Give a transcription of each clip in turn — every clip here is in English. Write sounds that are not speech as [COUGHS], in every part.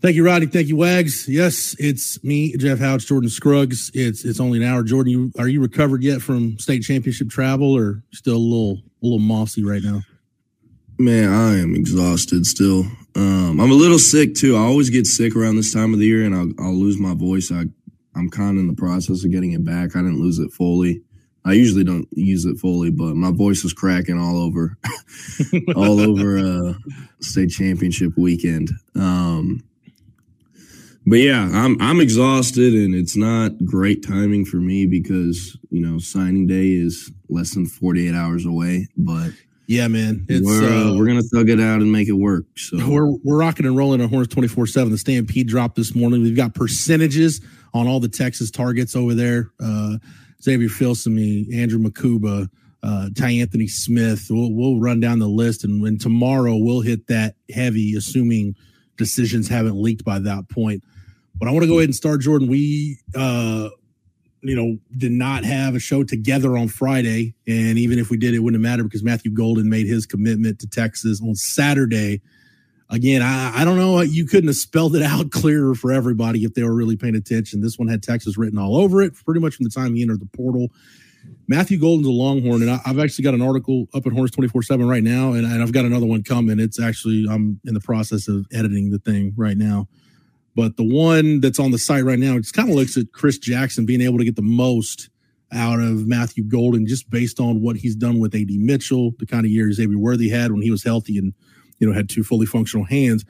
Thank you, Rodney. Thank you, Wags. Yes, it's me, Jeff Houch, Jordan Scruggs. It's it's only an hour. Jordan, you are you recovered yet from state championship travel, or still a little a little mossy right now? Man, I am exhausted still. Um, I'm a little sick too. I always get sick around this time of the year, and I'll, I'll lose my voice. I I'm kind of in the process of getting it back. I didn't lose it fully. I usually don't use it fully, but my voice was cracking all over, [LAUGHS] all over uh, state championship weekend. Um, but yeah, I'm I'm exhausted, and it's not great timing for me because you know signing day is less than 48 hours away. But yeah, man, it's, we're uh, uh, we're gonna thug it out and make it work. So [LAUGHS] we're we're rocking and rolling on Horns 24 seven. The Stampede dropped this morning. We've got percentages on all the Texas targets over there. Uh, Xavier Filsaime, Andrew Mukuba, uh, Ty Anthony Smith. We'll, we'll run down the list, and, and tomorrow we'll hit that heavy, assuming decisions haven't leaked by that point. But I want to go ahead and start, Jordan. We, uh, you know, did not have a show together on Friday. And even if we did, it wouldn't matter because Matthew Golden made his commitment to Texas on Saturday. Again, I, I don't know. You couldn't have spelled it out [LAUGHS] clearer for everybody if they were really paying attention. This one had Texas written all over it pretty much from the time he entered the portal. Matthew Golden's a Longhorn, and I, have actually got an article up at Horns 24 7 right now, and, and I've got another one coming. It's actually, I'm in the process of editing the thing right now. But the one that's on the site right now, it just kind of looks at Chris Jackson being able to get the most out of Matthew Golden just based on what he's done with AD Mitchell, the kind of year Xavier Worthy had when he was healthy and you know had two fully functional hands.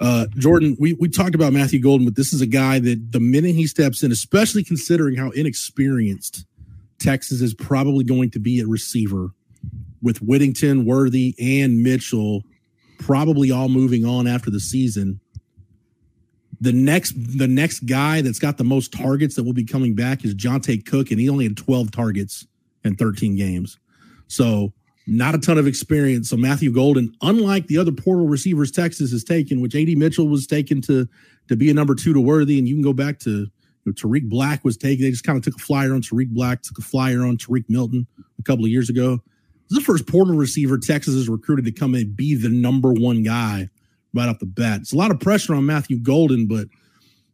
Uh, Jordan, we, we talked about Matthew Golden, but this is a guy that the minute he steps in, especially considering how inexperienced Texas is probably going to be at receiver with Whittington, Worthy, and Mitchell probably all moving on after the season the next the next guy that's got the most targets that will be coming back is Johntay Cook, and he only had 12 targets in 13 games. So not a ton of experience. So Matthew Golden, unlike the other portal receivers Texas has taken, which AD Mitchell was taken to to be a number two to Worthy, and you can go back to you know, Tarik Black was taken. They just kind of took a flyer on Tarik Black, took a flyer on Tariq Milton a couple of years ago. This is the first portal receiver Texas has recruited to come and be the number one guy right off the bat. It's a lot of pressure on Matthew Golden, but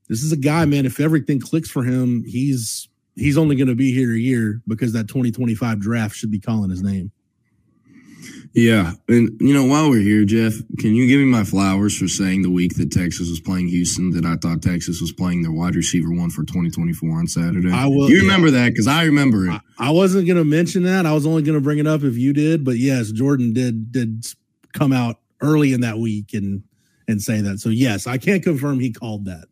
this is a guy, man. If everything clicks for him, he's he's only going to be here a year because that 2025 draft should be calling his name. Yeah, and you know, while we're here, Jeff, can you give me my flowers for saying the week that Texas was playing Houston that I thought Texas was playing their wide receiver one for 2024 on Saturday? I will. You remember yeah. that because I remember it. I, I wasn't going to mention that. I was only going to bring it up if you did, but yes, Jordan did did come out early in that week and and say that. So yes, I can't confirm he called that.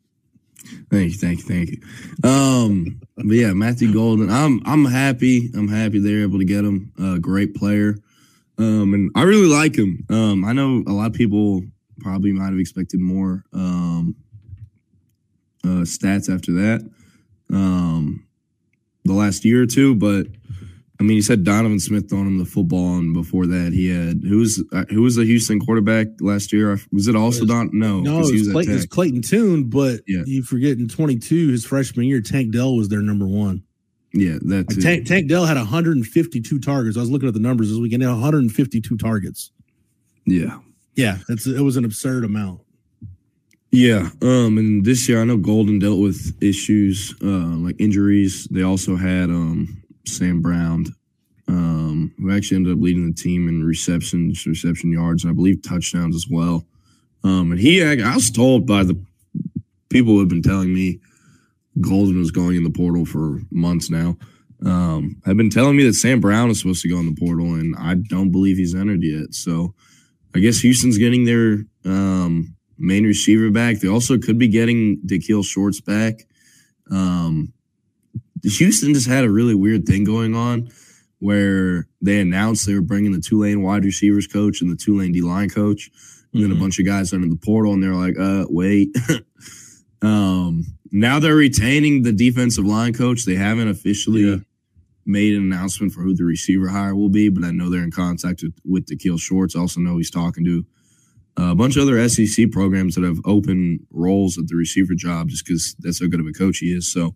Thank you, thank you, thank you. Um, but yeah, Matthew Golden, I'm I'm happy. I'm happy they're able to get him. A great player, um, and I really like him. Um, I know a lot of people probably might have expected more um, uh, stats after that, um, the last year or two, but I mean, he said Donovan Smith throwing him the football, and before that, he had who was uh, who was the Houston quarterback last year? Was it also Don? No, no, it was, Clay, it was, Clayton Tune. But yeah. you forget in twenty two, his freshman year, Tank Dell was their number one. Yeah, that like Tank, Tank Dell had 152 targets. I was looking at the numbers this weekend. 152 targets. Yeah, yeah, that's it was an absurd amount. Yeah, um, and this year I know Golden dealt with issues uh, like injuries. They also had um Sam Brown, um, who actually ended up leading the team in receptions, reception yards, and I believe touchdowns as well. Um, and he, I was told by the people who have been telling me Golden was going in the portal for months now. Um, have been telling me that Sam Brown is supposed to go in the portal, and I don't believe he's entered yet. So I guess Houston's getting their um, main receiver back. They also could be getting Daikiel Shorts back. Um, Houston just had a really weird thing going on where they announced they were bringing the Tulane wide receivers coach and the Tulane D line coach, and mm-hmm. then a mm-hmm. bunch of guys under the portal, and they're like, "Uh, wait." [LAUGHS] um, now they're retaining the defensive line coach. They haven't officially yeah. made an announcement for who the receiver hire will be, but I know they're in contact with, with Daikiel Shorts. I also know he's talking to a bunch of other SEC programs that have open roles at the receiver job just because that's how good of a coach he is. So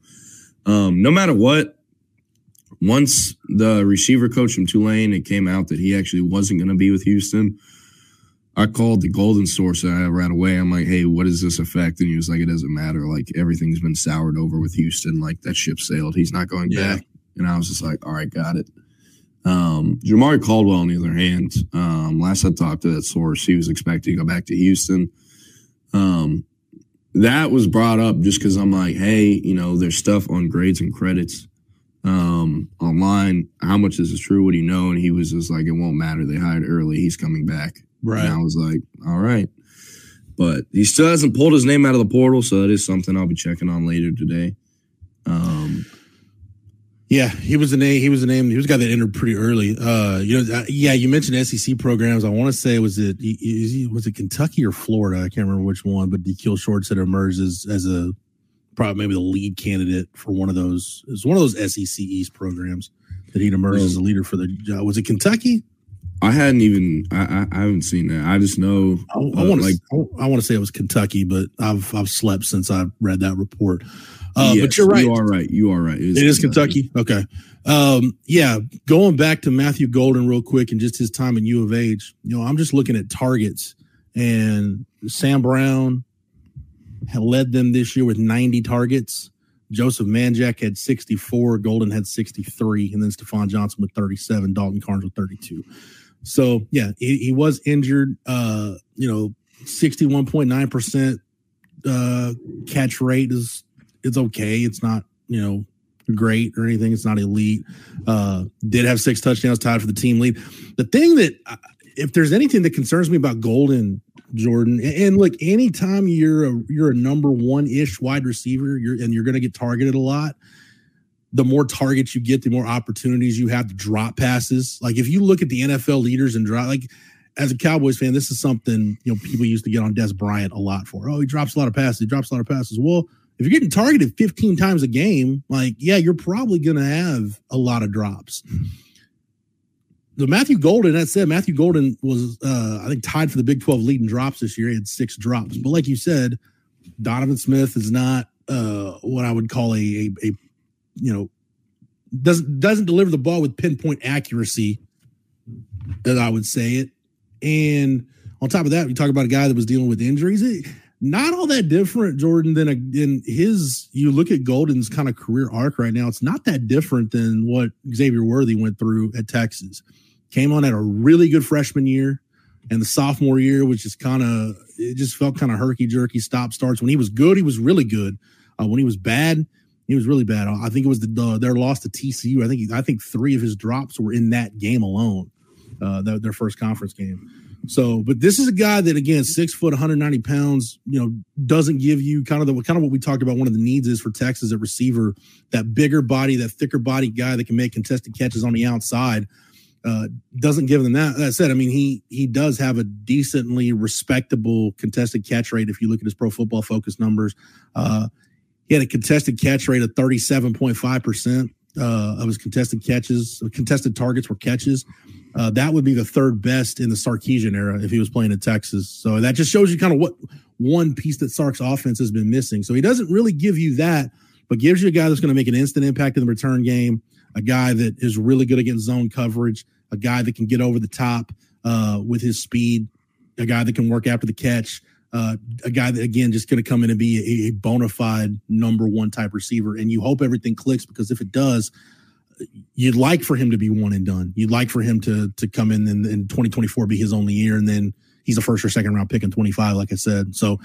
um, no matter what, once the receiver coach from Tulane, it came out that he actually wasn't going to be with Houston. I called the golden source right away. I'm like, hey, what does this affect? And he was like, it doesn't matter. Like everything's been soured over with Houston. Like that ship sailed. He's not going yeah. back. And I was just like, all right, got it. Um, Jamari Caldwell, on the other hand, um, last I talked to that source, he was expecting to go back to Houston. Um, that was brought up just because I'm like, hey, you know, there's stuff on grades and credits um, online. How much is this true? What do you know? And he was just like, it won't matter. They hired early. He's coming back. Right. And I was like, all right. But he still hasn't pulled his name out of the portal, so that is something I'll be checking on later today. Um, yeah, he was a name. He was a name. He was a guy that entered pretty early. Uh, you know, uh, yeah, you mentioned SEC programs. I want to say was it was it Kentucky or Florida? I can't remember which one, but Keel Shorts had emerged as as a probably maybe the lead candidate for one of those. It was one of those SEC East programs that he'd emerged as a leader for the. Uh, was it Kentucky? I hadn't even I, I, haven't seen that. I just know I, I want to like I want to say it was Kentucky, but I've I've slept since I read that report. Uh, yes, but you're right. You are right. You are right. It is, it is Kentucky. Kentucky. Okay. Um, yeah. Going back to Matthew Golden real quick and just his time in U of H. You know, I'm just looking at targets, and Sam Brown had led them this year with 90 targets. Joseph Manjack had 64, Golden had 63, and then Stephon Johnson with 37, Dalton Carnes with 32. So yeah, he, he was injured. Uh, you know, sixty one point nine percent uh catch rate is it's okay. It's not you know great or anything. It's not elite. Uh, did have six touchdowns tied for the team lead. The thing that uh, if there's anything that concerns me about Golden Jordan, and, and look, anytime you're a you're a number one ish wide receiver, you're and you're going to get targeted a lot the more targets you get, the more opportunities you have to drop passes. Like if you look at the NFL leaders and drop, like as a Cowboys fan, this is something you know people used to get on Dez Bryant a lot for. Oh, he drops a lot of passes. He drops a lot of passes. Well, if you're getting targeted 15 times a game, like yeah, you're probably going to have a lot of drops. The Matthew Golden, that said, Matthew Golden was uh, I think tied for the Big 12 leading drops this year. He had six drops, but like you said, Donovan Smith is not uh, what I would call a, a, a you know, doesn't doesn't deliver the ball with pinpoint accuracy, as I would say it. And on top of that, we talk about a guy that was dealing with injuries. It, not all that different, Jordan, than a, in his. You look at Golden's kind of career arc right now. It's not that different than what Xavier Worthy went through at Texas. Came on at a really good freshman year, and the sophomore year, which is kind of it just felt kind of herky jerky stop starts. When he was good, he was really good. Uh, when he was bad, he was really bad. I think it was the, the their loss to TCU. I think I think three of his drops were in that game alone, uh, their, their first conference game. So, but this is a guy that again, six foot, 190 pounds, you know, doesn't give you kind of the kind of what we talked about. One of the needs is for Texas at receiver, that bigger body, that thicker body guy that can make contested catches on the outside. Uh, doesn't give them that. That said, I mean he he does have a decently respectable contested catch rate if you look at his Pro Football Focus numbers. Uh, he had a contested catch rate of 37.5% uh, of his contested catches, contested targets were catches. Uh, that would be the third best in the Sarkisian era if he was playing in Texas. So that just shows you kind of what one piece that Sark's offense has been missing. So he doesn't really give you that, but gives you a guy that's going to make an instant impact in the return game, a guy that is really good against zone coverage, a guy that can get over the top uh, with his speed, a guy that can work after the catch uh, a guy that again just going to come in and be a, a bona fide number one type receiver. And you hope everything clicks because if it does, you'd like for him to be one and done. You'd like for him to to come in and in 2024 be his only year, and then he's a first or second round pick in 25, like I said. So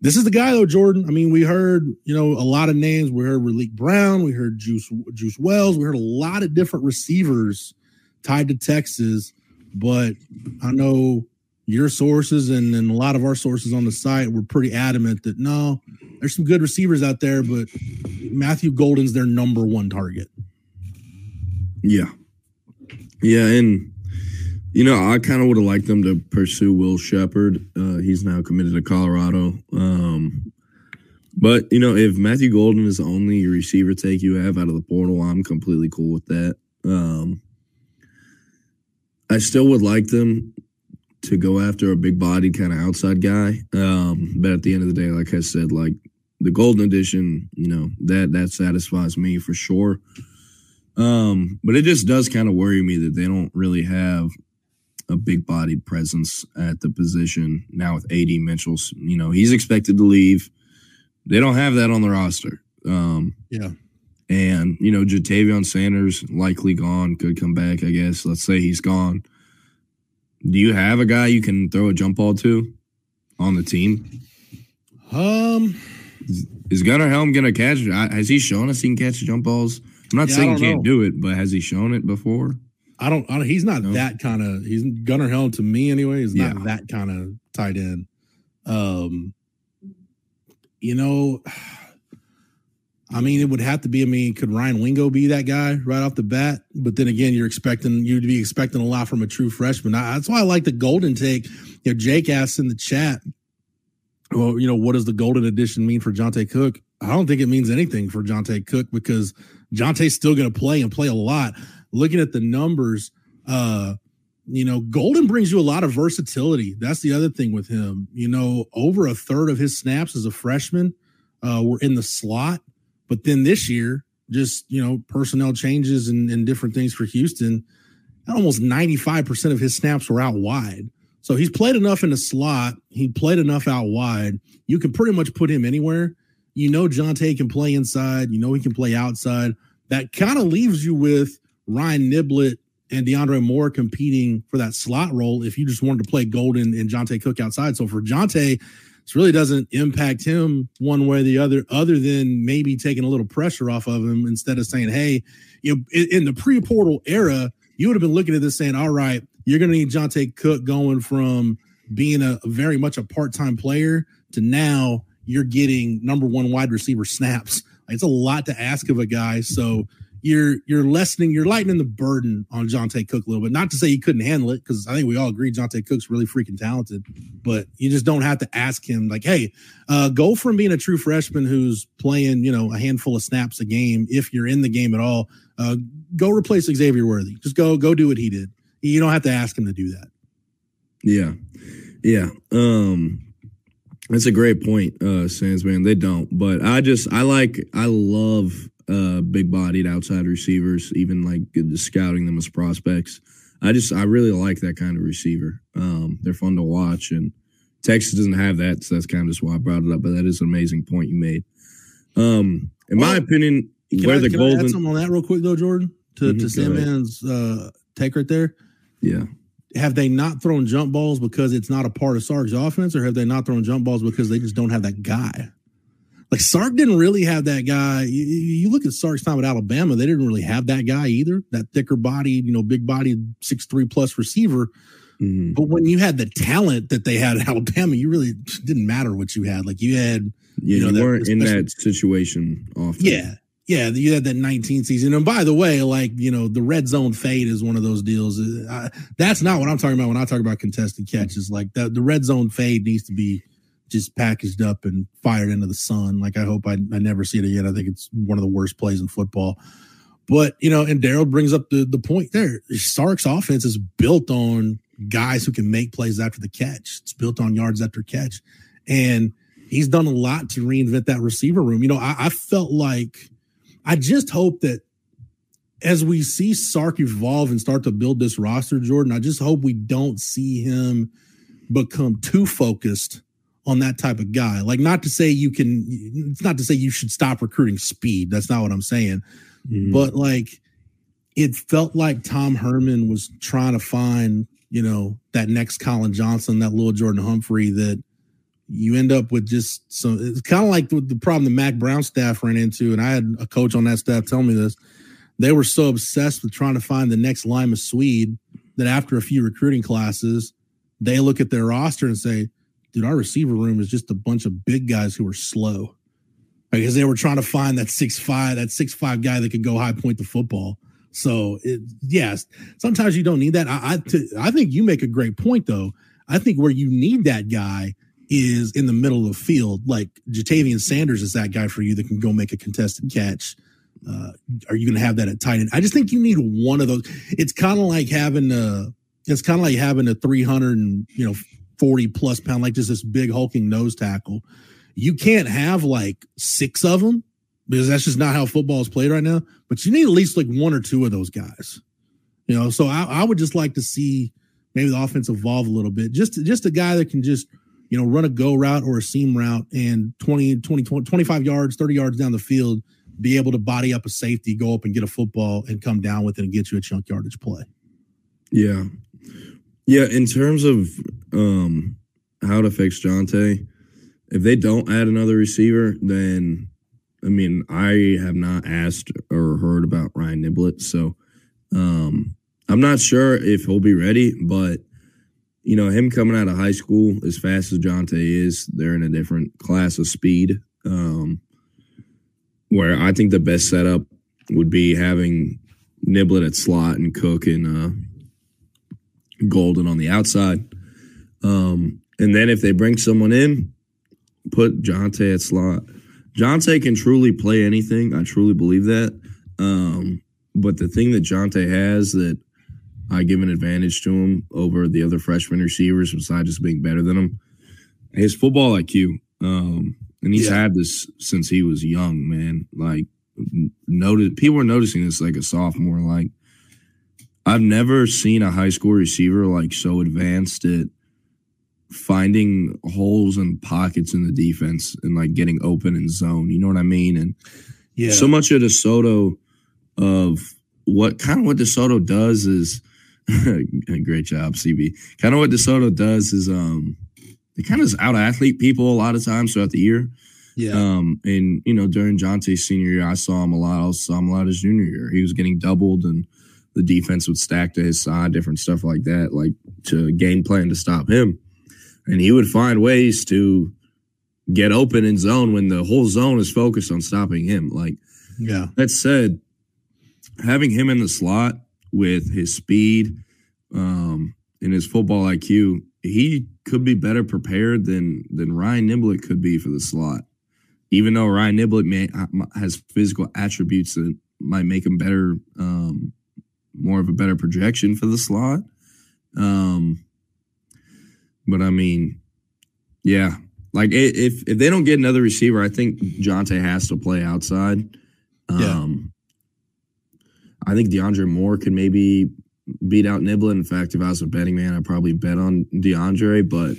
this is the guy though, Jordan. I mean, we heard you know a lot of names. We heard Raleek Brown, we heard Juice Juice Wells, we heard a lot of different receivers tied to Texas. But I know your sources and, and a lot of our sources on the site were pretty adamant that no, there's some good receivers out there, but Matthew Golden's their number one target. Yeah. Yeah. And, you know, I kind of would have liked them to pursue Will Sheppard. Uh, he's now committed to Colorado. Um, but, you know, if Matthew Golden is the only receiver take you have out of the portal, I'm completely cool with that. Um, I still would like them to go after a big body kind of outside guy. Um, but at the end of the day, like I said, like the golden edition, you know, that that satisfies me for sure. Um, but it just does kind of worry me that they don't really have a big bodied presence at the position. Now with AD Mitchell's, you know, he's expected to leave. They don't have that on the roster. Um, yeah. And, you know, Ja'Tavion Sanders likely gone, could come back, I guess. Let's say he's gone. Do you have a guy you can throw a jump ball to on the team? Um, is, is Gunnar Helm going to catch? Has he shown us he can catch jump balls? I'm not yeah, saying he can't know. do it, but has he shown it before? I don't. I don't he's not no. that kind of. He's Gunnar Helm to me anyway. He's not yeah. that kind of tight end. Um, you know, I mean, it would have to be. I mean, could Ryan Wingo be that guy right off the bat? But then again, you're expecting you to be expecting a lot from a true freshman. I, that's why I like the golden take. You know, Jake asks in the chat, well, you know, what does the golden edition mean for Johntay Cook? I don't think it means anything for Johntay Cook because Johntay's still going to play and play a lot. Looking at the numbers, uh, you know, Golden brings you a lot of versatility. That's the other thing with him. You know, over a third of his snaps as a freshman uh, were in the slot. But then this year, just, you know, personnel changes and, and different things for Houston, almost 95% of his snaps were out wide. So he's played enough in the slot. He played enough out wide. You can pretty much put him anywhere. You know, Johntay can play inside. You know, he can play outside. That kind of leaves you with Ryan Niblett and DeAndre Moore competing for that slot role if you just wanted to play Golden and Johntay Cook outside. So for Johntay, this really doesn't impact him one way or the other, other than maybe taking a little pressure off of him instead of saying, hey, you know, in, the pre-portal era, you would have been looking at this saying, all right, you're going to need Johntay Cook going from being a, very much a part-time player to now you're getting number one wide receiver snaps. It's a lot to ask of a guy. So you're you're lessening, you're lightening the burden on Johntay Cook a little bit. Not to say he couldn't handle it, because I think we all agree Johntay Cook's really freaking talented, but you just don't have to ask him like, hey, uh, go from being a true freshman who's playing, you know, a handful of snaps a game, if you're in the game at all, uh, go replace Xavier Worthy. Just go go do what he did. You don't have to ask him to do that. Yeah. Yeah. Um that's a great point, uh, Sandman. They don't, but I just I like I love uh, big bodied outside receivers, even like scouting them as prospects. I just I really like that kind of receiver. Um, they're fun to watch, and Texas doesn't have that, so that's kind of just why I brought it up. But that is an amazing point you made. Um, in well, my opinion, where I, the can golden I add something on that real quick though, Jordan, to mm-hmm, to Sandman's uh, take right there. Yeah. Have they not thrown jump balls because it's not a part of Sark's offense, or have they not thrown jump balls because they just don't have that guy? Like Sark didn't really have that guy. You, you, look at Sark's time at Alabama; they didn't really have that guy either. That thicker bodied, you know, big bodied six three plus receiver. Mm-hmm. But when you had the talent that they had at [LAUGHS] Alabama, you really didn't matter what you had. Like you had, yeah, you, know, you weren't in that situation often. Yeah, yeah, you had that 19 season. And by the way, like, you know, the red zone fade is one of those deals. Uh, that's not what I'm talking about when I talk about contested catches. Like the, the red zone fade needs to be just packaged up and fired into the sun. Like I hope I, I never see it again. I think it's one of the worst plays in football. But you know, and Daryl brings up the the point there. Sark's offense is built on guys who can make plays after the catch. It's built on yards after catch, and he's done a lot to reinvent that receiver room. You know, I, I felt like I just hope that as we see Sark evolve and start to build this roster, Jordan, I just hope we don't see him become too focused on that type of guy. Like, not to say you can, it's not to say you should stop recruiting speed. That's not what I'm saying. Mm-hmm. But like, it felt like Tom Herman was trying to find, you know, that next Collin Johnson, that little Jordan Humphrey that you end up with just some, it's kind of like the, the problem the Mack Brown staff ran into. And I had a coach on that staff tell me this. They were so obsessed with trying to find the next Limas Sweed that after a few recruiting classes, they look at their roster and say, dude, our receiver room is just a bunch of big guys who are slow because they were trying to find that six five, that six five guy that could go high point the football. So, it, yes, sometimes you don't need that. I, I, think you make a great point though. I think where you need that guy is in the middle of the field. Like Ja'Tavion Sanders is that guy for you that can go make a contested catch. Uh, are you going to have that at tight end? I just think you need one of those. It's kind of like having a, it's kind of like having a 300 and, you know, 40 plus pound, like just this big hulking nose tackle. You can't have like six of them because that's just not how football is played right now. But you need at least like one or two of those guys. You know, so I, I would just like to see maybe the offense evolve a little bit. Just just a guy that can just you know run a go route or a seam route and 20, 20, 20 25 yards, 30 yards down the field, be able to body up a safety, go up and get a football and come down with it and get you a chunk yardage play. Yeah. Yeah, in terms of um how to fix Johntay, if they don't add another receiver, then I mean, I have not asked or heard about Ryan Niblett, so um, I'm not sure if he'll be ready. But you know, him coming out of high school as fast as Johntay is, they're in a different class of speed. Um, where I think the best setup would be having Niblett at slot and Cook and uh, Golden on the outside. Um, and then if they bring someone in, put Johntay at slot. Johntay can truly play anything. I truly believe that. Um, but the thing that Johntay has that I give an advantage to him over the other freshman receivers, besides just being better than him, his football IQ. Um, and he's yeah. had this since he was young, man. Like, noted people are noticing this like a sophomore. Like, I've never seen a high school receiver like so advanced at finding holes and pockets in the defense and like getting open in zone. You know what I mean? And yeah, so much of DeSoto of what kind of what DeSoto does is [LAUGHS] great job, CB. Kind of what DeSoto does is um it kind of out athlete people a lot of times throughout the year. Yeah. Um, and you know, during Johntay's senior year, I saw him a lot. I saw him a lot his junior year. He was getting doubled and the defense would stack to his side, different stuff like that, like to game plan to stop him and he would find ways to get open in zone when the whole zone is focused on stopping him. Like, yeah. That said, having him in the slot with his speed um, and his football IQ, he could be better prepared than than Ryan Niblett could be for the slot. Even though Ryan Niblett may, has physical attributes that might make him better, um, more of a better projection for the slot. Um, but I mean, yeah, like if if they don't get another receiver, I think Johntay has to play outside. Um, yeah. I think DeAndre Moore could maybe beat out Niblett. In fact, if I was a betting man, I'd probably bet on DeAndre. But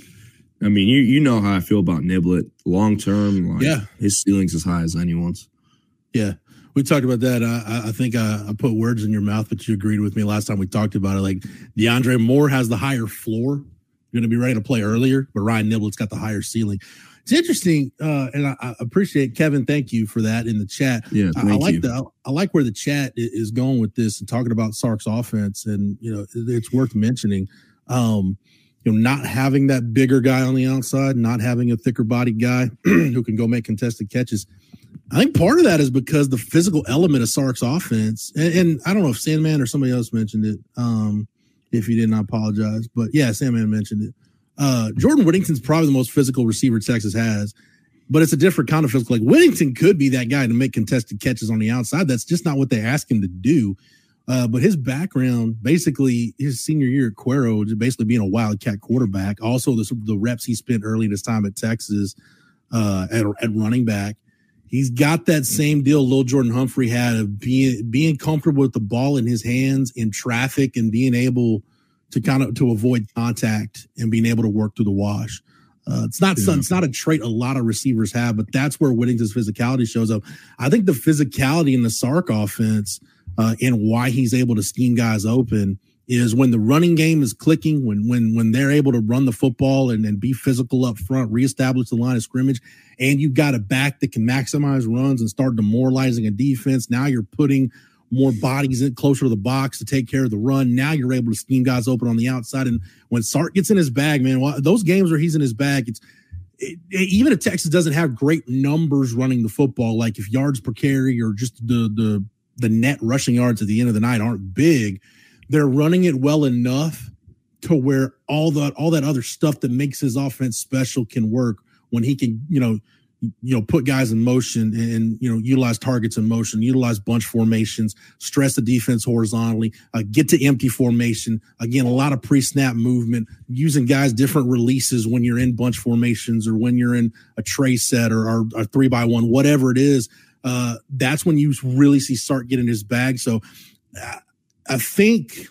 I mean, you you know how I feel about Niblett long term. Like, yeah, his ceiling's as high as anyone's. Yeah, we talked about that. I, I think I, I, put words in your mouth, but you agreed with me last time we talked about it. Like DeAndre Moore has the higher floor going to be ready to play earlier, but Ryan Niblett's got the higher ceiling. It's interesting, uh, and I, I, appreciate Kevin. Thank you for that in the chat. Yeah, I, I, like you. the I like where the chat is going with this and talking about Sark's offense, and you know it's worth mentioning. Um, you know, not having that bigger guy on the outside, not having a thicker bodied guy [CLEARS THROAT] who can go make contested catches. I think part of that is because the physical element of Sark's offense, and, and I don't know if Sandman or somebody else mentioned it. Um, if you didn't, I apologize. But yeah, Sandman mentioned it. Uh, Jordan Whittington's probably the most physical receiver Texas has, but it's a different kind of physical. Like Whittington could be that guy to make contested catches on the outside. That's just not what they ask him to do. Uh, but his background, basically, his senior year at Cuero, just basically being a wildcat quarterback. Also, the, the reps he spent early in his time at Texas uh, at, at running back he's got that same deal Lil Jordan Humphrey had of being being comfortable with the ball in his hands in traffic and being able to kind of to avoid contact and being able to work through the wash. Uh, it's not yeah. it's not a trait a lot of receivers have, but that's where Whittington's physicality shows up. I think the physicality in the Sark offense uh, and why he's able to scheme guys open is when the running game is clicking, when when when they're able to run the football and, and be physical up front, reestablish the line of scrimmage, and you've got a back that can maximize runs and start demoralizing a defense. Now you're putting more bodies in closer to the box to take care of the run. Now you're able to scheme guys open on the outside. And when Sark gets in his bag, man, those games where he's in his bag, it's it, even if Texas doesn't have great numbers running the football, like if yards per carry or just the the the net rushing yards at the end of the night aren't big they're running it well enough to where all that all that other stuff that makes his offense special can work when he can, you know, you know, put guys in motion and, you know utilize targets in motion, utilize bunch formations, stress the defense horizontally, uh, get to empty formation. Again, a lot of pre-snap movement, using guys different releases when you're in bunch formations or when you're in a tray set or, or a three by one, whatever it is. Uh, that's when you really see Sark get in his bag. So I think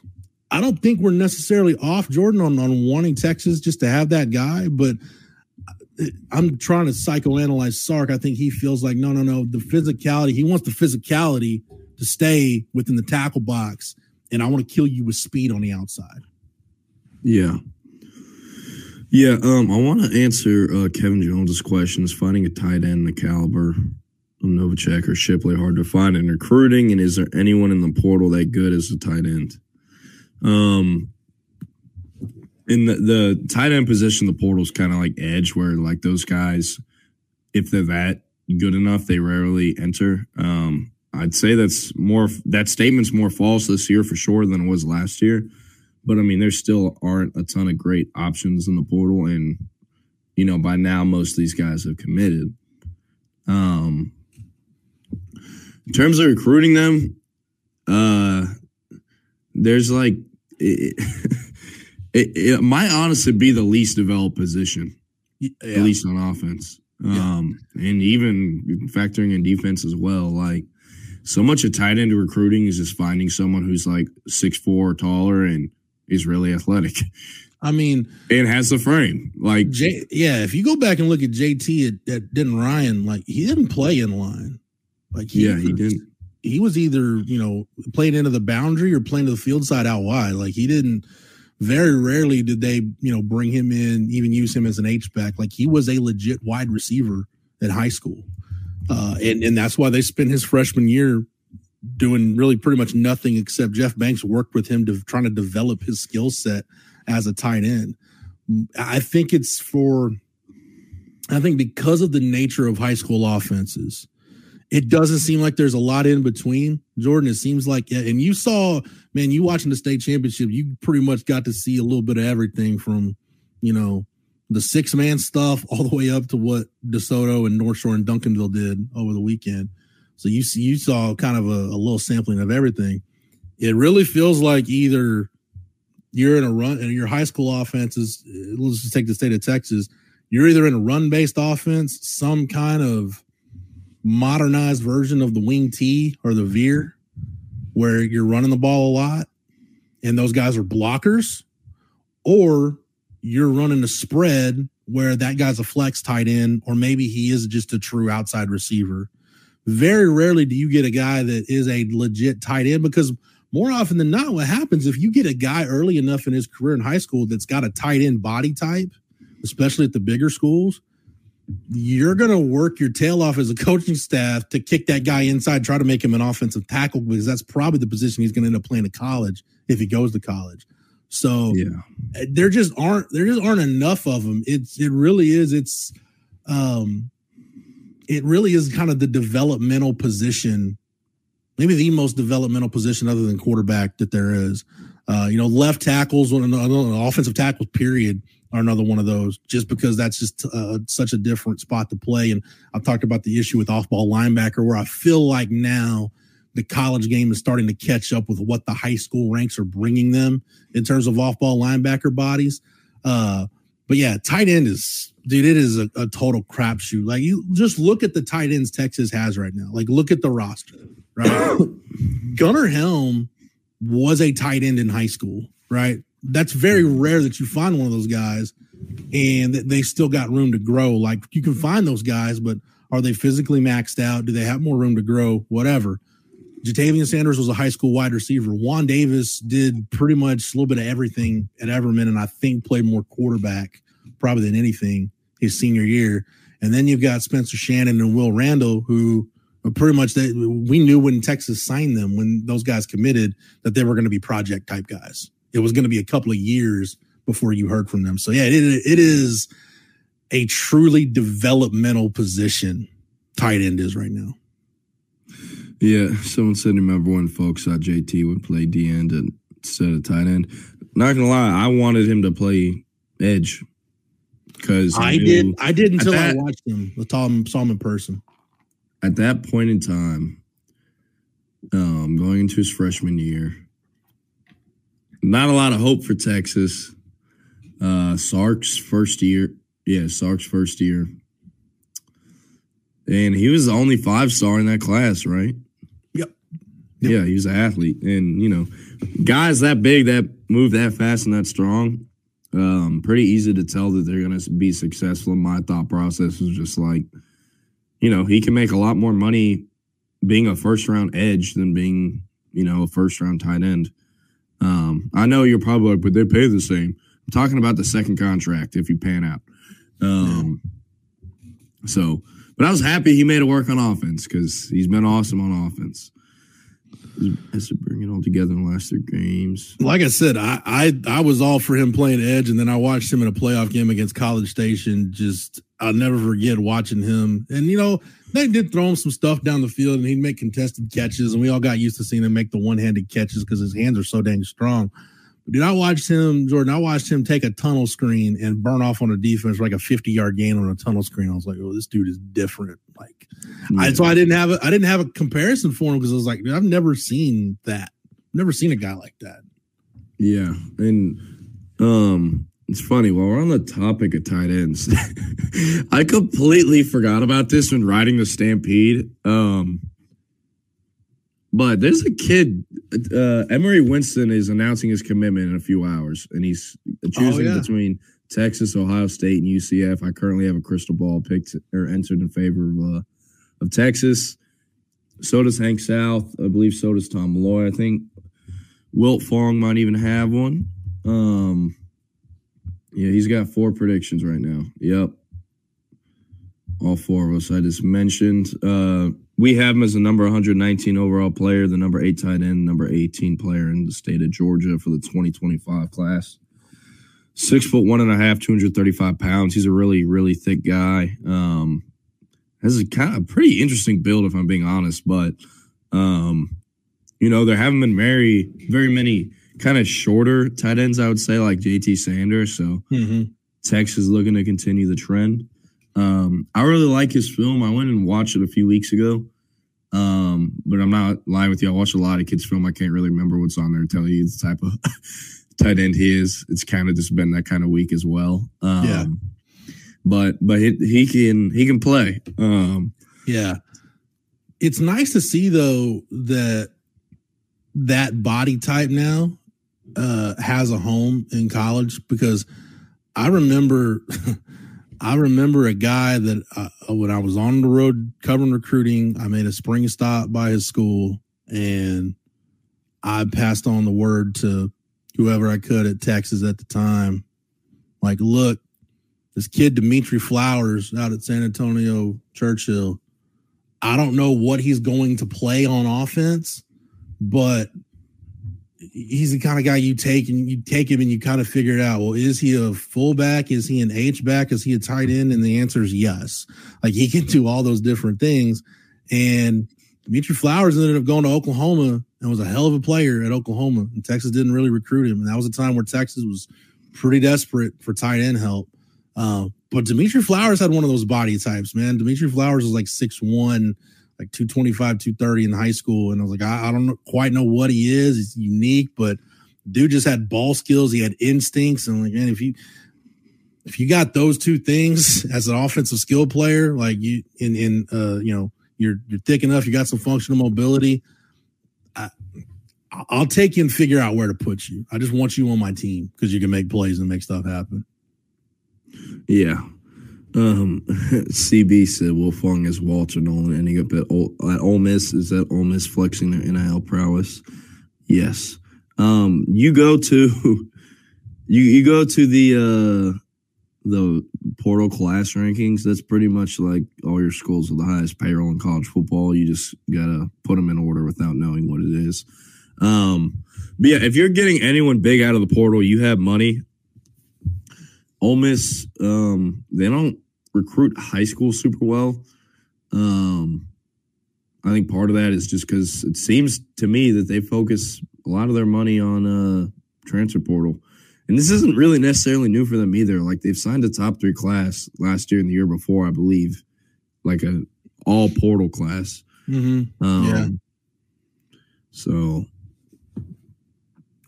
I don't think we're necessarily off Jordan on, on wanting Texas just to have that guy, but I'm trying to psychoanalyze Sark. I think he feels like no, no, no. The physicality. He wants the physicality to stay within the tackle box, and I want to kill you with speed on the outside. Yeah, yeah. Um, I want to answer uh, Kevin Jones's question: Is finding a tight end the caliber Novacek or Shipley hard to find in recruiting? And is there anyone in the portal that good as a tight end? Um, in the, the tight end position, the portal's kind of like edge, where like those guys, if they're that good enough, they rarely enter. Um, I'd say that's more that statement's more false this year for sure than it was last year. But I mean, there still aren't a ton of great options in the portal, and you know, by now most of these guys have committed. Um, in terms of recruiting them, uh, there's like it, it, [LAUGHS] it, might honestly be the least developed position, yeah. at least on offense. Um, yeah. and even factoring in defense as well. Like so much of tight end recruiting is just finding someone who's like six four or taller and is really athletic. I mean, and has the frame. Like, J, yeah, if you go back and look at JT at, at Denton Ryan, like he didn't play in line. Like, he, yeah, he didn't. He was either you know playing into the boundary or playing to the field side out wide. Like he didn't very rarely did they, you know, bring him in, even use him as an H back. Like he was a legit wide receiver in high school. Uh, and, and that's why they spent his freshman year doing really pretty much nothing except Jeff Banks worked with him to trying to develop his skill set as a tight end. I think it's for, I think because of the nature of high school offenses, it doesn't seem like there's a lot in between. Jordan, it seems like, and you saw, man, you watching the state championship, you pretty much got to see a little bit of everything from, you know, the six man stuff [LAUGHS] all the way up to what DeSoto and North Shore and Duncanville did over the weekend. So you see, you saw kind of a, a little sampling of everything. It really feels like either you're in a run and your high school offenses, let's just take the state of Texas, you're either in a run based offense, some kind of modernized version of the wing T or the veer, where you're running the ball a lot and those guys are blockers, or you're running a spread where that guy's a flex tight end, or maybe he is just a true outside receiver. Very rarely do you get a guy that is a legit tight end because more often than not, what happens if you get a guy early enough in his career in high school that's got a tight end body type, especially at the bigger schools, you're going to work your tail off as a coaching staff to kick that guy inside, try to make him an offensive tackle because that's probably the position he's going to end up playing at college if he goes to college. So yeah, there just aren't there just aren't enough of them. It's it really is. It's um, it really is kind of the developmental position, maybe the most developmental position other than quarterback that there is. Uh, you know, left tackles, offensive tackles, period are another one of those just because that's just uh, such a different spot to play. And I've talked about the issue with off ball linebacker where I feel like now the college game is starting to catch up with what the high school ranks are bringing them in terms of off ball linebacker bodies. Uh, but yeah, tight end is, dude, it is a, a total crapshoot. Like you just look at the tight ends Texas has right now. Like look at the roster, right? [COUGHS] Gunnar Helm was a tight end in high school, right? That's very mm-hmm. rare that you find one of those guys and they still got room to grow. Like you can find those guys, but are they physically maxed out? Do they have more room to grow? Whatever. Ja'Tavion Sanders was a high school wide receiver. Juan Davis did pretty much a little bit of everything at Everman, and I think played more quarterback probably than anything his senior year. And then you've got Spencer Shannon and Will Randall, who pretty much that we knew when Texas signed them, when those guys committed, that they were going to be project type guys it was going to be a couple of years before you heard from them. So yeah, it, it is a truly developmental position. Tight end is right now. Yeah, someone said remember when folks thought JT would play D end instead of tight end. Not gonna lie, I wanted him to play edge because I did. I did until that, I watched him. I saw him, saw him in person. At that point in time, um, going into his freshman year, not a lot of hope for Texas. Uh, Sark's first year. Yeah, Sark's first year. And he was the only five star in that class, right? Yep. Yep. Yeah, he's an athlete, and you know, guys that big that move that fast and that strong, um, pretty easy to tell that they're going to be successful. And my thought process was just like, you know, he can make a lot more money being a first round edge than being, you know, a first round tight end. Um, I know you're probably like, but they pay the same. I'm talking about the second contract if you pan out. Um, so, but I was happy he made it work on offense because he's been awesome on offense. Has to bring it all together in the last three games. Like I said, I, I I was all for him playing edge, and then I watched him in a playoff game against College Station. Just I'll never forget watching him. And you know, they did throw him some stuff down the field, and he'd make contested catches, and we all got used to seeing him make the one handed catches because his hands are so dang strong. Did I watch him, Jordan? I watched him take a tunnel screen and burn off on a defense like a 50 yard gain on a tunnel screen. I was like, oh, this dude is different. Like, yeah. I, so I didn't have a, I didn't have a comparison for him because I was like, I've never seen that. Never seen a guy like that. Yeah, and um, it's funny while we're on the topic of tight ends, [LAUGHS] I completely forgot about this when riding the Stampede. Um, but there's a kid, uh, Emaree Winston is announcing his commitment in a few hours, and he's choosing oh, yeah. between Texas, Ohio State, and UCF. I currently have a crystal ball picked or entered in favor of uh, of Texas. So does Hank South. I believe so does Tom Malloy. I think Wilt Fong might even have one. Um, yeah, he's got four predictions right now. Yep. All four of us I just mentioned. Uh, we have him as the number 119 overall player, the number eight tight end, number 18 player in the state of Georgia for the 2025 class. Six foot one and a half, 235 pounds. He's a really, really thick guy. Um, has a kind of pretty interesting build, if I'm being honest. But, um, you know, there haven't been very, very many kind of shorter tight ends, I would say, like JT Sanders. So mm-hmm. Texas is looking to continue the trend. Um, I really like his film. I went and watched it a few weeks ago. Um, but I'm not lying with you. I watch a lot of kids' film. I can't really remember what's on there to tell you the type of [LAUGHS] tight end he is. It's kind of just been that kind of week as well. Um, yeah. But but he, he can he can play. Um, yeah. It's nice to see though that that body type now uh, has a home in college because I remember [LAUGHS] I remember a guy that uh, when I was on the road covering recruiting, I made a spring stop by his school and I passed on the word to whoever I could at Texas at the time. Like, look, this kid Dimitri Flowers out at San Antonio Churchill, I don't know what he's going to play on offense, but he's the kind of guy you take and you take him and you kind of figure it out. Well, is he a fullback? Is he an H back? Is he a tight end? And the answer is yes. Like he can do all those different things. And Dimitri Flowers ended up going to Oklahoma and was a hell of a player at Oklahoma. And Texas didn't really recruit him. And that was a time where Texas was pretty desperate for tight end help. Uh, but Dimitri Flowers had one of those body types, man. Dimitri Flowers was like six one like 225, 230 in high school. And I was like, I, I don't know, quite know what he is. He's unique, but dude just had ball skills. He had instincts. And like, man, if you, if you got those two things [LAUGHS] as an offensive skill player, like you in, in, uh, you know, you're, you're thick enough, you got some functional mobility. I, I'll take you and figure out where to put you. I just want you on my team because you can make plays and make stuff happen. Yeah, um, [LAUGHS] CB said Wilfong is Walter Nolen ending up at, Ole, at Ole Miss. Is that Ole Miss flexing their NIL prowess? Yes. Um, you go to [LAUGHS] you you go to the uh the portal class rankings. That's pretty much like all your schools with the highest payroll in college football. You just gotta put them in order without knowing what it is. Um, but yeah, if you're getting anyone big out of the portal, you have money. Ole Miss, um, they don't recruit high school super well. Um, I think part of that is just because it seems to me that they focus a lot of their money on uh, transfer portal. And this isn't really necessarily new for them either. Like they've signed a top three class last year and the year before, I believe, like a all portal class. Mm-hmm. Um, yeah. So,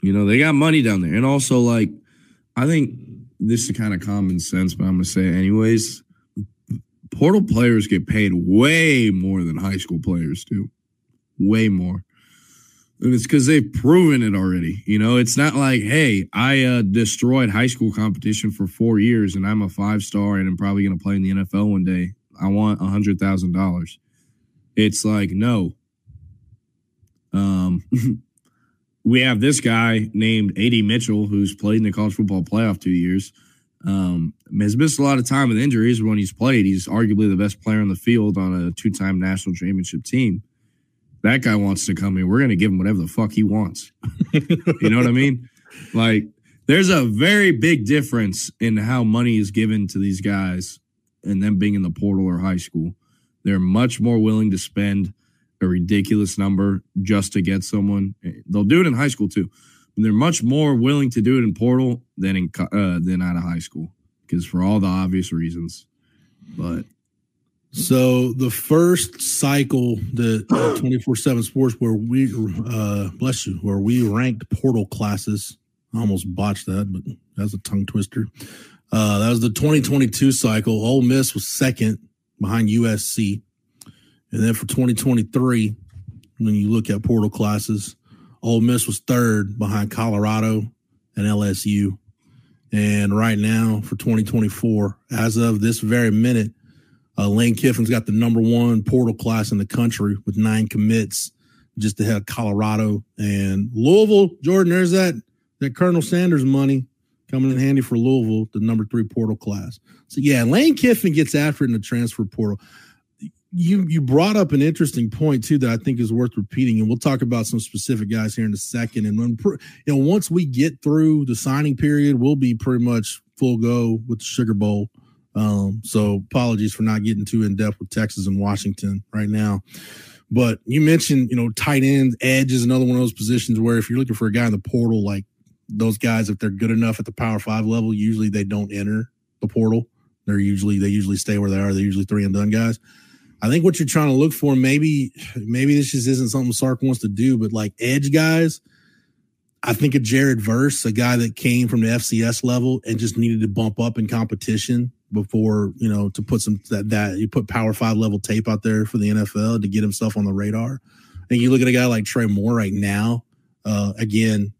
you know, they got money down there. And also, like, I think this is kind of common sense, but I'm going to say it anyways portal players get paid way more than high school players do. Way more. And it's because they've proven it already. You know, it's not like, hey, I uh, destroyed high school competition for four years and I'm a five star and I'm probably going to play in the NFL one day. I want a hundred thousand dollars. It's like, no. Um, [LAUGHS] we have this guy named AD Mitchell who's played in the college football playoff two years. Um, has missed a lot of time with injuries. When he's played, he's arguably the best player on the field on a two time national championship team that guy wants to come in, we're going to give him whatever the fuck he wants. [LAUGHS] you know what I mean? Like, there's a very big difference in how money is given to these guys and them being in the portal or high school. They're much more willing to spend a ridiculous number just to get someone. They'll do it in high school too. They're much more willing to do it in portal than in uh, than out of high school because for all the obvious reasons. But so the first cycle that [GASPS] twenty four seven sports where we uh bless you where we ranked portal classes, I almost botched that, but that's a tongue twister. Uh, that was the 2022 cycle. Ole Miss was second behind USC, and then for 2023, when you look at portal classes, Ole Miss was third behind Colorado and LSU. And right now for 2024, as of this very minute, uh, Lane Kiffin's got the number one portal class in the country with nine commits, just ahead of Colorado and Louisville. Jordan, there's that that Colonel Sanders money coming in handy for Louisville, the number three portal class. So yeah, Lane Kiffin gets after it in the transfer portal. You you brought up an interesting point too that I think is worth repeating, and we'll talk about some specific guys here in a second. And when you know once we get through the signing period, we'll be pretty much full go with the Sugar Bowl um, so apologies for not getting too in depth with Texas and Washington right now. But you mentioned, you know, tight end, edge is another one of those positions where if you're looking for a guy in the portal, like those guys, if they're good enough at the power five level, usually they don't enter the portal. They're usually they usually stay where they are. They're usually three and done guys. I think what you're trying to look for, maybe maybe this just isn't something Sark wants to do, but like edge guys, I think of Jared Verse, a guy that came from the FCS level and just needed to bump up in competition before you know to put some that that you put power five level tape out there for the NFL to get himself on the radar. And you look at a guy like Trey Moore right now, uh, again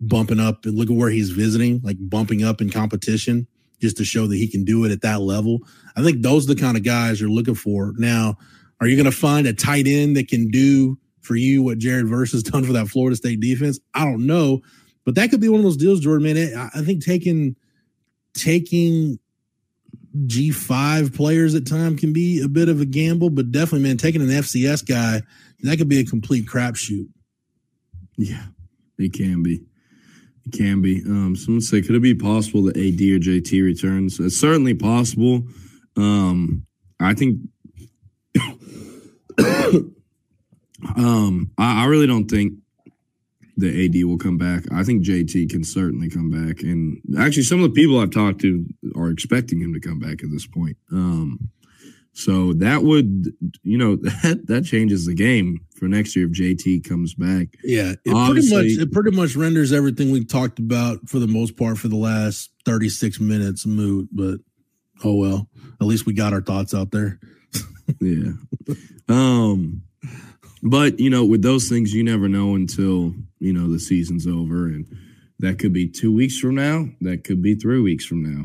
bumping up and look at where he's visiting, like bumping up in competition just to show that he can do it at that level. I think those are the kind of guys you're looking for. Now, are you going to find a tight end that can do for you what Jared Verse has [LAUGHS] done for that Florida State defense? I don't know, but that could be one of those deals, Jordan. Man, I think taking taking G5 players at time can be a bit of a gamble, but definitely, man, taking an FCS guy, that could be a complete crapshoot. Yeah, it can be. It can be. Um, someone say, could it be possible that AD or JT returns? It's certainly possible. Um, I think. [COUGHS] um, I, I really don't think the AD will come back. I think JT can certainly come back, and actually, some of the people I've talked to are expecting him to come back at this point. Um, so that would, you know, [LAUGHS] that that changes the game for next year if JT comes back. Yeah, it Obviously, pretty much it pretty much renders everything we talked about for the most part for the last thirty six minutes moot. But oh well, at least we got our thoughts out there. [LAUGHS] yeah. Um. But you know, with those things, you never know until you know the season's over, and that could be two weeks from now. That could be three weeks from now.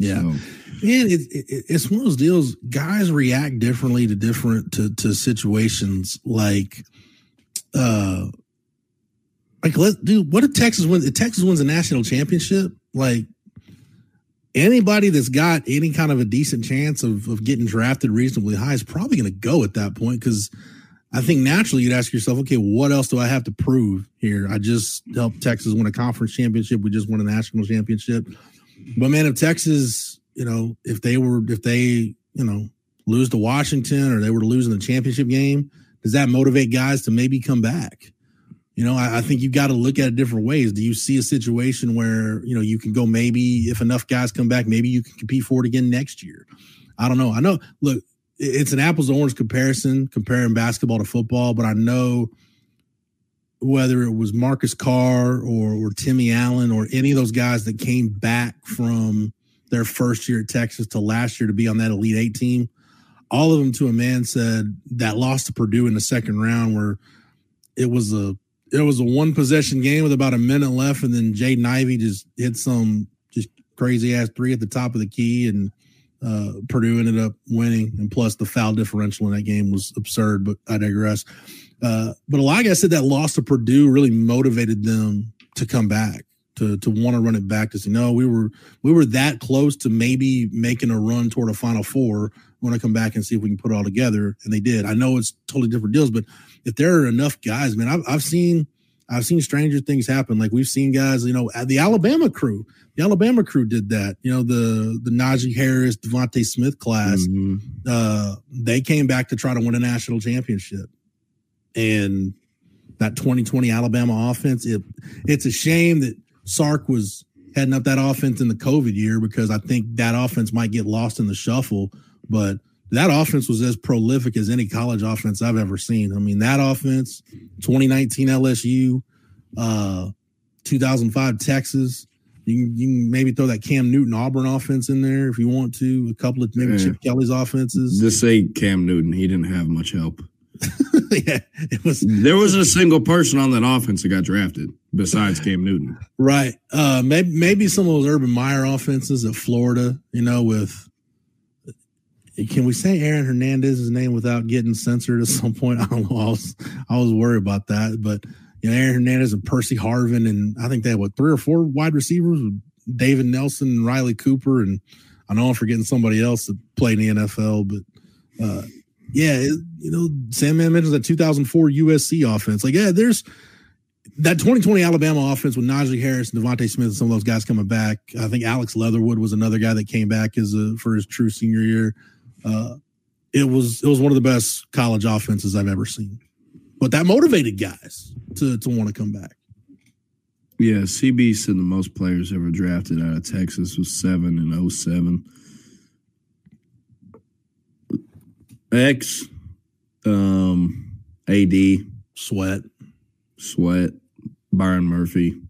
Yeah, so. man, it, it, it's one of those deals. Guys react differently to different to to situations. Like, uh, like let do what if Texas wins? If Texas wins a national championship, like anybody that's got any kind of a decent chance of, of getting drafted reasonably high is probably going to go at that point because I think naturally you'd ask yourself, okay, what else do I have to prove here? I just helped Texas win a conference championship. We just won a national championship. But man, if Texas, you know, if they were, if they, you know, lose to Washington or they were in the championship game, does that motivate guys to maybe come back? You know, I, I think you've got to look at it different ways. Do you see a situation where, you know, you can go maybe if enough guys come back, maybe you can compete for it again next year? I don't know. I know, look, it's an apples to orange comparison comparing basketball to football, but I know whether it was Marcus Carr or, or Timmy Allen or any of those guys that came back from their first year at Texas to last year to be on that Elite Eight team, all of them to a man said that loss to Purdue in the second round where it was a it was a one possession game with about a minute left, and then Jaden Ivey just hit some just crazy ass three at the top of the key, and uh, Purdue ended up winning. And plus, the foul differential in that game was absurd. But I digress. Uh, but a lot of guys said that loss to Purdue really motivated them to come back to to want to run it back to say no we were we were that close to maybe making a run toward a final four. We want to come back and see if we can put it all together and they did. I know it's totally different deals but if there are enough guys man i've, I've seen i've seen stranger things happen. Like we've seen guys you know the alabama crew. The alabama crew did that you know the the najee harris devonta smith class. Mm-hmm. uh they came back to try to win a national championship and that 2020 alabama offense it it's a shame that Sark was heading up that offense in the COVID year because I think that offense might get lost in the shuffle. But that offense was as prolific as any college offense I've ever seen. I mean, that offense, 2019 LSU, uh, 2005 Texas. You can, you can maybe throw that Cam Newton Auburn offense in there if you want to. A couple of maybe yeah. Chip Kelly's offenses. Just say Cam Newton. He didn't have much help. [LAUGHS] yeah, it was. There wasn't a single person on that offense that got drafted besides Cam Newton. Right. Uh, maybe maybe some of those Urban Meyer offenses at Florida. You know, with can we say Aaron Hernandez's name without getting censored at some point? [LAUGHS] I don't know. I was I was worried about that, but you know, Aaron Hernandez and Percy Harvin, and I think they had what three or four wide receivers with David Nelson and Riley Cooper, and I know I'm forgetting somebody else that played in the NFL, but uh, yeah, you know, Sandman mentions that 2004 USC offense. Like, yeah, there's that 2020 Alabama offense with Najee Harris and DeVonta Smith and some of those guys coming back. I think Alex Leatherwood was another guy that came back as a, for his true senior year. Uh, it was it was one of the best college offenses I've ever seen. But that motivated guys to to want to come back. Yeah, CB said the most players ever drafted out of Texas was seven in 07. X, um, AD, Sweat, Sweat, Byron Murphy,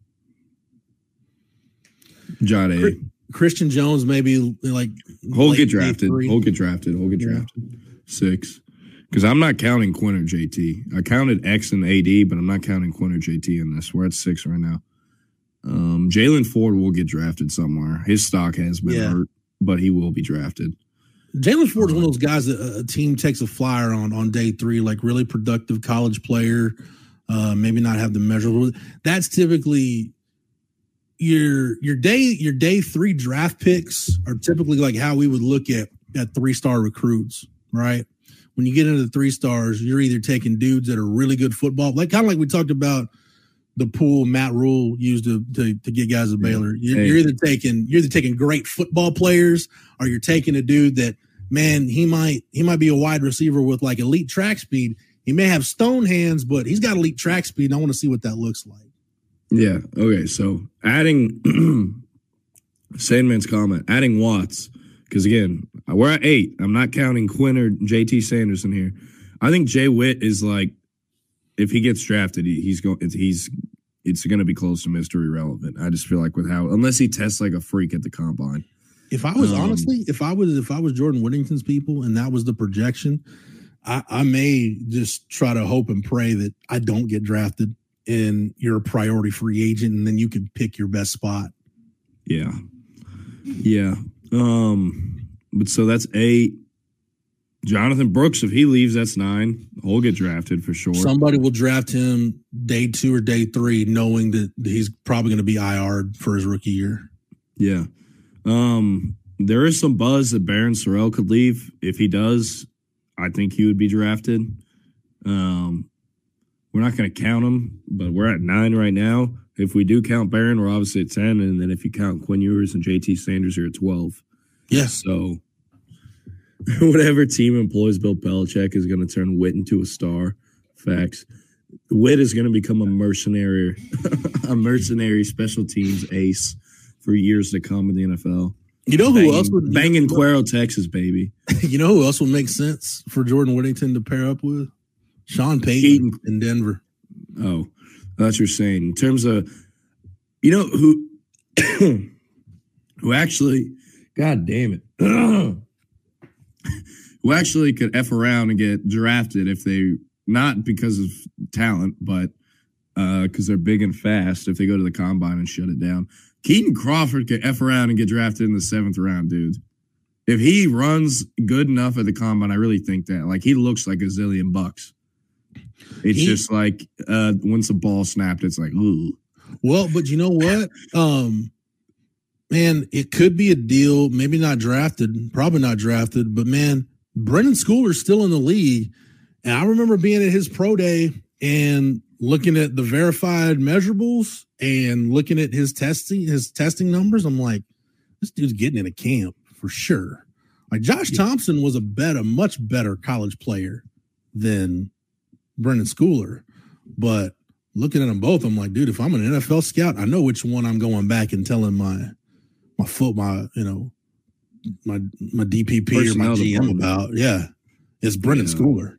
John A. Christian Jones, maybe like He'll get drafted. He'll get drafted. He'll get drafted. Yeah. Six. Because I'm not counting Quinn or JT. I counted X and AD, but I'm not counting Quinn or JT in this. We're at six right now. Um, Jaylan Ford will get drafted somewhere. His stock has been yeah. hurt, but he will be drafted. Ford is one of those guys that a team takes a flyer on on day three, like really productive college player. Uh, maybe not have the measurable. That's typically your your day your day three draft picks are typically like how we would look at at three star recruits, right? When you get into the three stars, you're either taking dudes that are really good football, like kind of like we talked about the pool Matt Rhule used to to, to get guys at Baylor. You're, you're, either taking you're either taking great football players or you're taking a dude that man he might he might be a wide receiver with like elite track speed. He may have stone hands, but he's got elite track speed. And I want to see what that looks like. Yeah. Okay. So adding [CLEARS THROAT] Sandman's comment, adding Watts, because again we're at eight. I'm not counting Quinn or JT Sanderson here. I think Jay Witt is like if he gets drafted, he, he's going. He's it's going to be close to Mr. Irrelevant. I just feel like with how unless he tests like a freak at the combine. If I was um, honestly, if I was if I was Jordan Whittington's people and that was the projection, I, I may just try to hope and pray that I don't get drafted and you're a priority free agent and then you can pick your best spot. Yeah. Yeah. Um but so that's eight. Jonathan Brooks, if he leaves, that's nine. He'll get drafted for sure. Somebody will draft him day two or day three, knowing that he's probably going to be IR for his rookie year. Yeah. Um, there is some buzz that Barryn Sorrell could leave. If he does, I think he would be drafted. Um, we're not going to count him, but we're at nine right now. If we do count Barryn, we're obviously at 10. And then if you count Quinn Ewers and JT Sanders, you're at 12. Yes. Yeah. So [LAUGHS] whatever team employs Bill Belichick is going to turn Witt into a star. Facts. Witt is going to become a mercenary, [LAUGHS] a mercenary special teams ace for years to come in the NFL. You know who banging, else would banging [LAUGHS] Cuero, Texas, baby. You know who else would make sense for Jordan Whittington to pair up with? Sean Payton in Denver. Oh, that's what you're saying. In terms of, you know who, [COUGHS] who actually, God damn it, [CLEARS THROAT] who actually could f around and get drafted if they not because of talent, but because uh, they're big and fast. If they go to the combine and shut it down, Keaton Crawford could f around and get drafted in the seventh round, dude. If he runs good enough at the combine, I really think that. Like he looks like a zillion bucks. It's he, just like uh once the ball snapped, it's like ooh. Well, but you know what? Um man, it could be a deal. Maybe not drafted, probably not drafted, but man, Brenden Schooler's still in the league. And I remember being at his pro day and looking at the verified measurables and looking at his testing, his testing numbers. I'm like, this dude's getting in a camp for sure. Like Josh. Thompson was a better, much better college player than Brenden Schooler. But looking at them both, I'm like, dude, if I'm an NFL scout, I know which one I'm going back and telling my my foot, my you know, my my DPP or my GM about. Yeah, it's Brenden yeah. Schooler.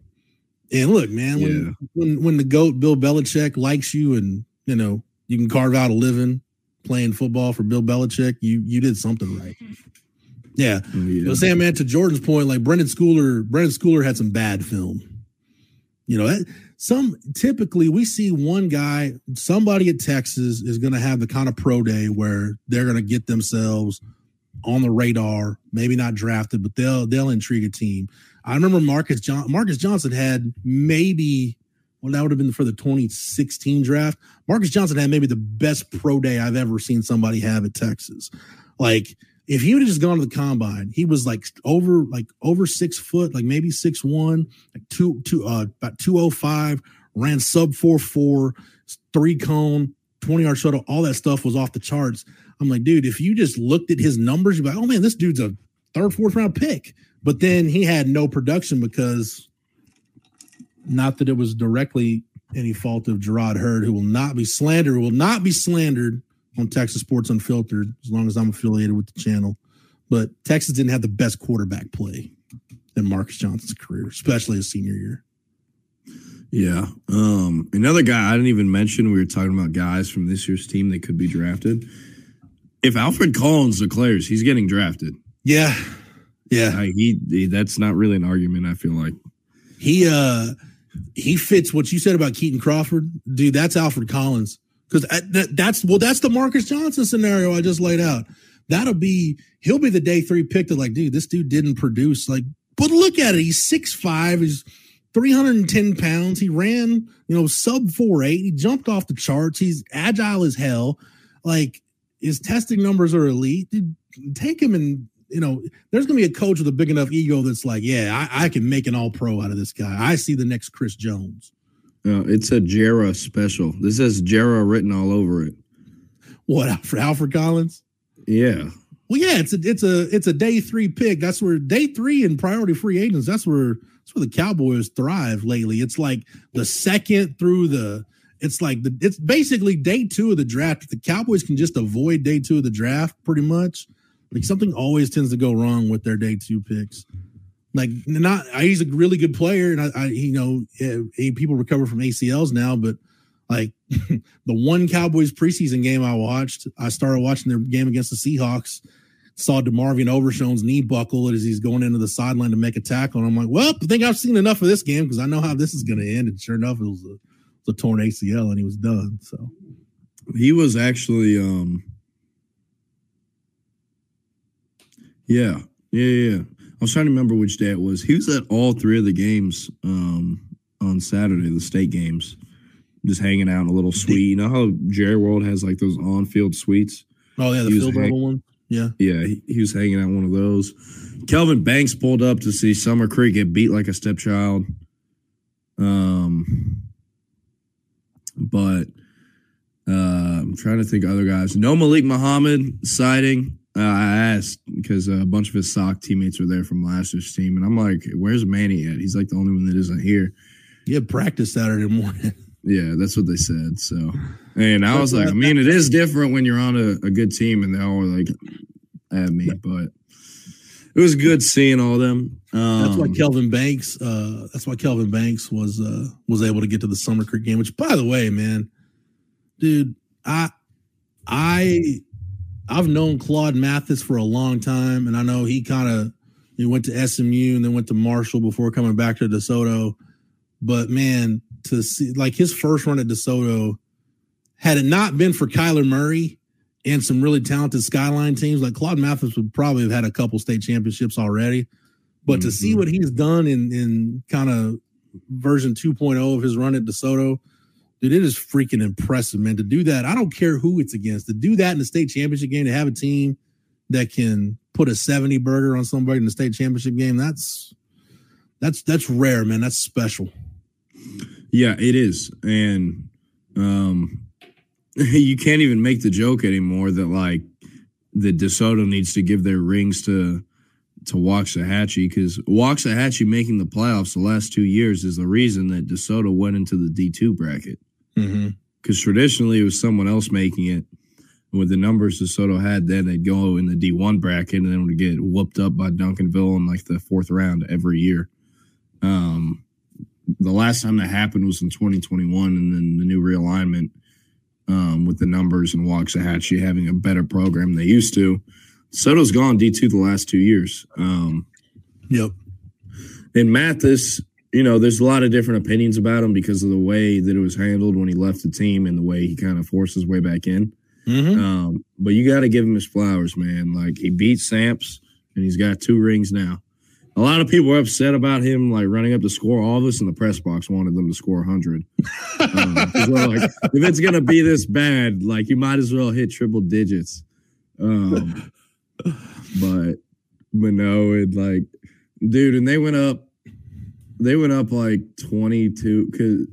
And look, man, when, yeah. when when the goat Bill Belichick likes you, and you know you can carve out a living playing football for Bill Belichick, you you did something right. Yeah, yeah. But Sam, man, to Jordan's point, like Brenden Schooler, Brenden Schooler had some bad film. You know, that, some typically we see one guy, somebody at Texas is going to have the kind of pro day where they're going to get themselves on the radar, maybe not drafted, but they'll they'll intrigue a team. I remember Marcus John Marcus Johnson had maybe well that would have been for the 2016 draft. Marcus Johnson had maybe the best pro day I've ever seen somebody have at Texas. Like if he would have just gone to the combine, he was like over like over six foot, like maybe six one, like two two uh about two oh five, ran sub four four, three cone, twenty yard shuttle, all that stuff was off the charts. I'm like, dude, if you just looked at his numbers, you'd be like, oh man, this dude's a third, fourth round pick. But then he had no production because not that it was directly any fault of Jerrod Heard, who will not be slandered, will not be slandered on Texas Sports Unfiltered as long as I'm affiliated with the channel. But Texas didn't have the best quarterback play in Marcus Johnson's career, especially his senior year. Yeah. Um, another guy I didn't even mention, we were talking about guys from this year's team that could be drafted. If Alfred Collins declares he's getting drafted. Yeah. Yeah. I, he, he that's not really an argument, I feel like. He uh he fits what you said about Keaton Crawford. Dude, that's Alfred Collins because that, that's well, that's the Marcus Johnson scenario I just laid out. That'll be he'll be the day three pick that like, dude, this dude didn't produce. Like, but look at it. He's six five. He's 310 pounds. He ran, you know, sub four eight. He jumped off the charts. He's agile as hell. Like his testing numbers are elite. Dude, take him and you know, there's gonna be a coach with a big enough ego that's like, yeah, I, I can make an all pro out of this guy. I see the next Chris Jones. Uh, it's a Jera special. This has Jera written all over it. What for Alfred Collins? Yeah. Well, yeah, it's a it's a it's a day three pick. That's where day three in priority free agents. That's where that's where the Cowboys thrive lately. It's like the second through the. It's like the it's basically day two of the draft. The Cowboys can just avoid day two of the draft, pretty much. Like something always tends to go wrong with their day two picks. Like not, he's a really good player, and I, I you know, he, people recover from ACLs now, but like [LAUGHS] the one Cowboys preseason game I watched, I started watching their game against the Seahawks. Saw DeMarvion Overshown's knee buckle as he's going into the sideline to make a tackle. And I'm like, well, I think I've seen enough of this game because I know how this is going to end. And sure enough, it was a, it was a torn ACL and he was done. So he was actually, um, yeah, yeah, yeah. I was trying to remember which day it was. He was at all three of the games um, on Saturday, the state games, just hanging out in a little suite. You know how Jerry World has like those on-field suites? Oh yeah, the field level one. Yeah, yeah. He, he, was hanging out one of those. Kelvin Banks pulled up to see Summer Creek get beat like a stepchild. Um, but uh, I'm trying to think of other guys. No Malik Muhammad sighting. Uh, I asked because a bunch of his SOC teammates were there from last year's team, and I'm like, "Where's Manny at? He's like the only one that isn't here." He had practice Saturday morning. [LAUGHS] Yeah, that's what they said. So, and I was like, I mean, it is different when you're on a, a good team, and they all were like at me, but it was good seeing all them. Um, that's why um, Kelvin Banks. Uh, that's why Kelvin Banks was uh, was able to get to the Summer Creek game. Which, by the way, man, dude, I I I've known Claude Mathis for a long time, and I know he kind of he went to SMU and then went to Marshall before coming back to DeSoto. But man, to see like his first run at DeSoto, had it not been for Kyler Murray and some really talented Skyline teams, like Claude Mathis would probably have had a couple state championships already. But mm-hmm. to see mm-hmm. what he's done in in kind of version 2.0 of his run at DeSoto, dude, it is freaking impressive, man. To do that, I don't care who it's against. To do that in the state championship game, to have a team that can put a 70 burger on somebody in the state championship game, that's that's that's rare, man. That's special. Yeah, it is. And um [LAUGHS] you can't even make the joke anymore that like the DeSoto needs to give their rings to to Waxahachie because Waxahachie making the playoffs the last two years is the reason that DeSoto went into the D two bracket. Because mm-hmm. traditionally it was someone else making it. With the numbers DeSoto had then, they'd go in the D one bracket and then would get whooped up by Duncanville in like the fourth round every year. Um, the last time that happened was in 2021, and then the new realignment um, with the numbers and Waxahachie having a better program than they used to. Soto's gone D two the last two years. Um, yep. And Mathis, you know, there's a lot of different opinions about him because of the way that it was handled when he left the team and the way he kind of forced his way back in. Mm-hmm. Um, but you got to give him his flowers, man. Like he beat Samps and he's got two rings now a lot of people were upset about him like running up to score. All of us in the press box wanted them to score 100. um, [LAUGHS] like, if it's gonna be this bad, like you might as well hit triple digits. Um, but but no, it like, dude, and they went up. They went up like 22 because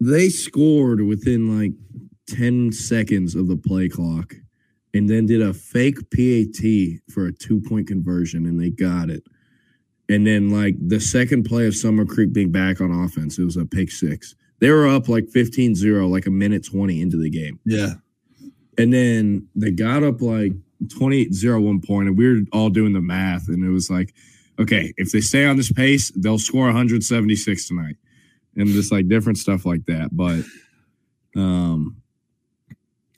they scored within like 10 seconds of the play clock and then did a fake PAT for a two point conversion, and they got it. And then, like the second play of Summer Creek being back on offense, it was a pick six. They were up like 15 0, like a minute 20 into the game. Yeah. And then they got up like 28 0 one point, and we were all doing the math. And it was like, okay, if they stay on this pace, they'll score 176 tonight. And just like different stuff like that. But, um,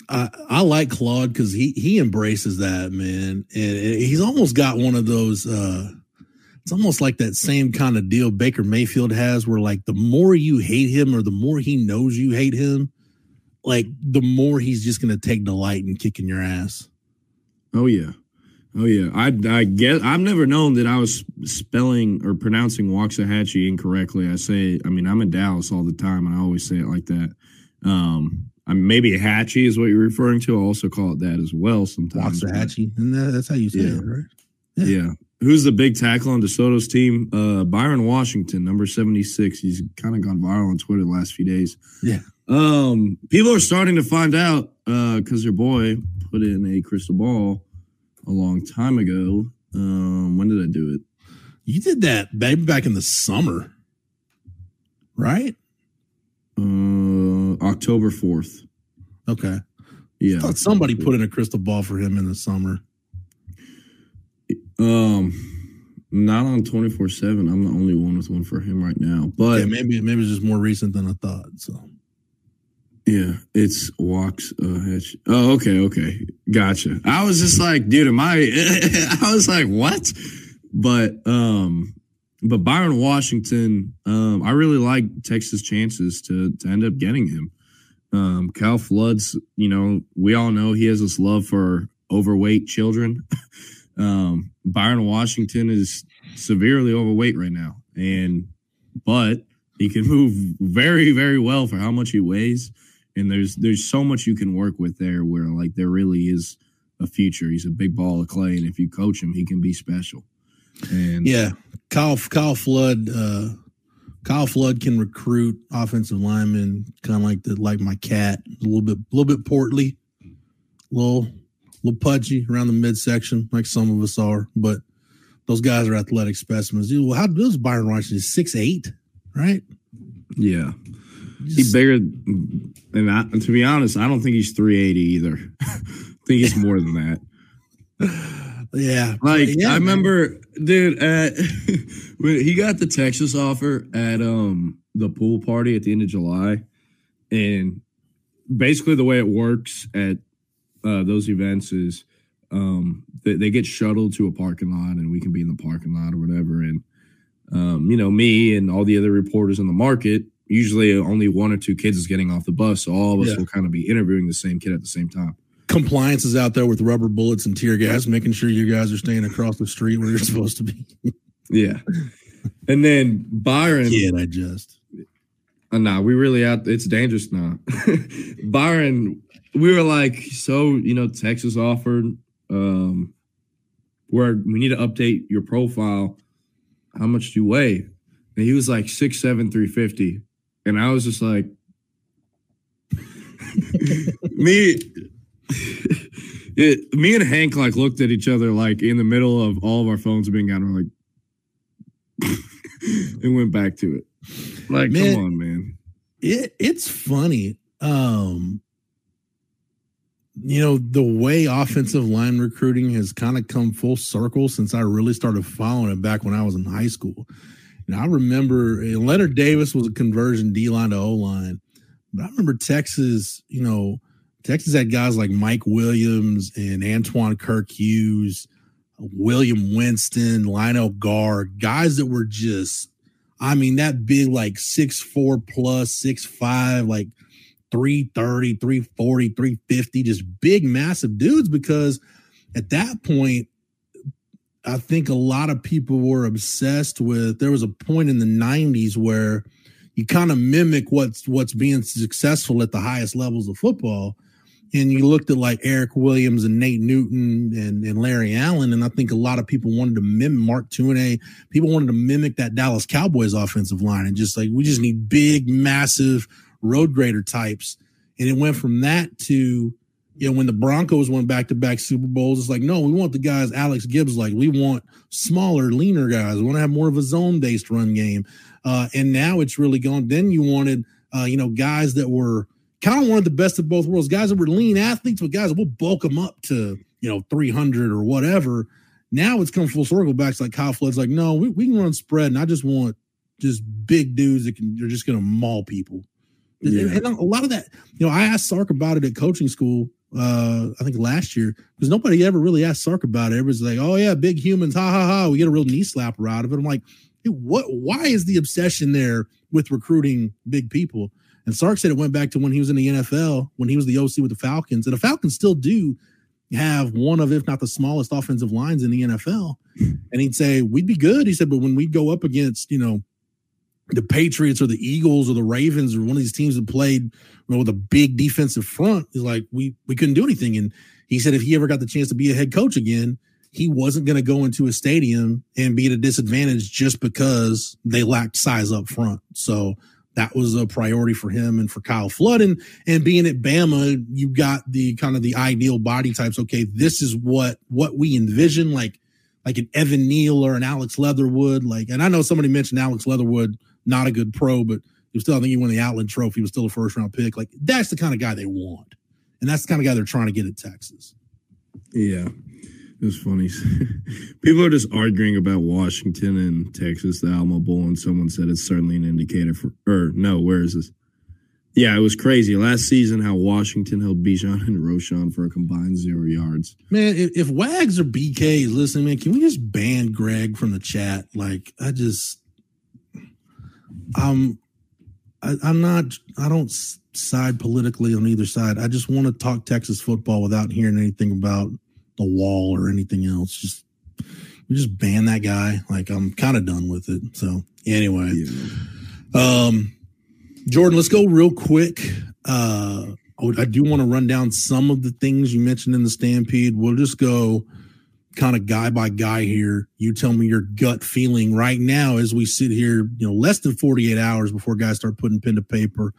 I, I like Claude because he he embraces that man, and he's almost got one of those. uh It's almost like that same kind of deal Baker Mayfield has, where like the more you hate him or the more he knows you hate him, like the more he's just going to take delight in kicking your ass. Oh yeah, oh yeah. I I guess I've never known that I was spelling or pronouncing Waxahachie incorrectly. I say, I mean, I'm in Dallas all the time, and I always say it like that. Um, I'm maybe Hatchie is what you're referring to. I also call it that as well sometimes. Hatchie, and that, that's how you say yeah. it, right? Yeah. yeah. Who's the big tackle on DeSoto's team? Uh, Byron Washington, number 76. He's kind of gone viral on Twitter the last few days. Yeah. Um, people are starting to find out because uh, your boy put in a crystal ball a long time ago. Um, when did I do it? You did that maybe back in the summer, right? Uh, October 4th. Okay. Yeah. I thought somebody put in a crystal ball for him in the summer. Um, not on 24 7. I'm the only one with one for him right now. But yeah, maybe maybe it's just more recent than I thought. So yeah, it's walks hitch. Oh, okay, okay. Gotcha. I was just like, dude, am I [LAUGHS] I was like, what? But um but Byron Washington, um, I really like Texas' chances to to end up getting him. Um, Kyle Flood's, you know, we all know he has this love for overweight children. [LAUGHS] um, Byron Washington is severely overweight right now, and but he can move very, very well for how much he weighs. And there's there's so much you can work with there where like there really is a future. He's a big ball of clay, and if you coach him, he can be special. And yeah, Kyle Kyle Flood uh, Kyle Flood can recruit offensive linemen kind of like the like my cat, a little bit a little bit portly, a little little pudgy around the midsection, like some of us are, but those guys are athletic specimens. Well, how does Byron Washington six eight, right? Yeah. He's bigger and I, to be honest, I don't think he's 380 either. [LAUGHS] I think he's more than that. Yeah. Like yeah, I remember, man. dude, at, [LAUGHS] when he got the Texas offer at um the pool party at the end of July, and basically the way it works at uh, those events is um they, they, get shuttled to a parking lot and we can be in the parking lot or whatever and um, you know, me and all the other reporters in the market, usually only one or two kids is getting off the bus. So all of us Yeah. will kind of be interviewing the same kid at the same time. Compliance is out there with rubber bullets and tear gas, making sure you guys are staying across the street where you're supposed to be. [LAUGHS] Yeah. and then Byron, Kid, I just. uh, nah, we really out. It's dangerous now. [LAUGHS] Byron, we were like, so, you know, Texas offered, um, where we need to update your profile. How much do you weigh? And he was like six seven, three fifty. And I was just like, me, it, me and Hank like looked at each other like in the middle of all of our phones being out. And we're like, [LAUGHS] and went back to it. Like, Man. come on, man. it it's funny um you know the way offensive line recruiting has kind of come full circle since i really started following it back when i was in high school and i remember and leonard davis was a conversion d-line to o-line but i remember texas you know texas had guys like mike williams and antwan kirk hughes william winston lionel gar guys that were just I mean, that big, like six four plus, six five, like 330, 340, 350, just big, massive dudes. Because at that point, I think a lot of people were obsessed with. There was a point in the 90s where you kind of mimic what's what's being successful at the highest levels of football. And you looked at like Erik Williams and Nate Newton and, and Larry Allen. And I think a lot of people wanted to mimic Mark Tuinei people wanted to mimic that Dallas Cowboys offensive line and just like we just need big, massive road grader types. And it went from that to you know when the Broncos went back to back Super Bowls, it's like no, we want the guys Alex Gibbs like we want smaller, leaner guys. We want to have more of a zone based run game. Uh, and now it's really gone. Then you wanted uh, you know guys that were kind of wanted the best of both worlds, guys that were lean athletes, but guys that will bulk them up to you know 300 or whatever. Now it's come full circle back to like Kyle Flood's like, no, we, we can run spread, and I just want just big dudes that can they're just gonna maul people. Yeah. And, a lot of that, you know, I asked Sark about it at coaching school, uh, I think last year, because nobody ever really asked Sark about it. Everybody's like, oh yeah, big humans, ha ha ha. We get a real knee slapper out of it. I'm like, "Dude, what why is the obsession there with recruiting big people? And Sark said it went back to when he was in the NFL, when he was the OC with the Falcons. And the Falcons still do have one of, if not the smallest offensive lines in the NFL. And he'd say, We'd be good. He said, but when we go up against, you know, the Patriots or the Eagles or the Ravens or one of these teams that played you know, with a big defensive front, he's like, we we couldn't do anything. And he said if he ever got the chance to be a head coach again, he wasn't going to go into a stadium and be at a disadvantage just because they lacked size up front. So that was a priority for him and for Kyle Flood. And and being at Bama, you got the kind of the ideal body types. Okay, this is what what we envision, like like an Evan Neal or an Alex Leatherwood. Like, and I know somebody mentioned Alex Leatherwood, not a good pro, but he was still, I think he won the Outland Trophy. He was still a first round pick. Like, that's the kind of guy they want. And that's the kind of guy they're trying to get at Texas. Yeah. It was funny. [LAUGHS] People are just arguing about Washington and Texas, the Alamo Bowl, and someone said it's certainly an indicator for, or no, where is this? Yeah, it was crazy. Last season, how Washington held Bijan and Roschon for a combined zero yards. Man, if, if Wags or BK is listening, man, can we just ban Greg from the chat? Like, I just, I'm, I, I'm not, I don't side politically on either side. I just want to talk Texas football without hearing anything about the wall or anything else. Just, we just ban that guy. Like, I'm kind of done with it. So, anyway. Yeah. Um, Jordan, let's go real quick. Uh, I, would- I do want to run down some of the things you mentioned in the Stampede. We'll just go kind of guy by guy here. You tell me your gut feeling right now as we sit here, you know, less than 48 hours before guys start putting pen to paper.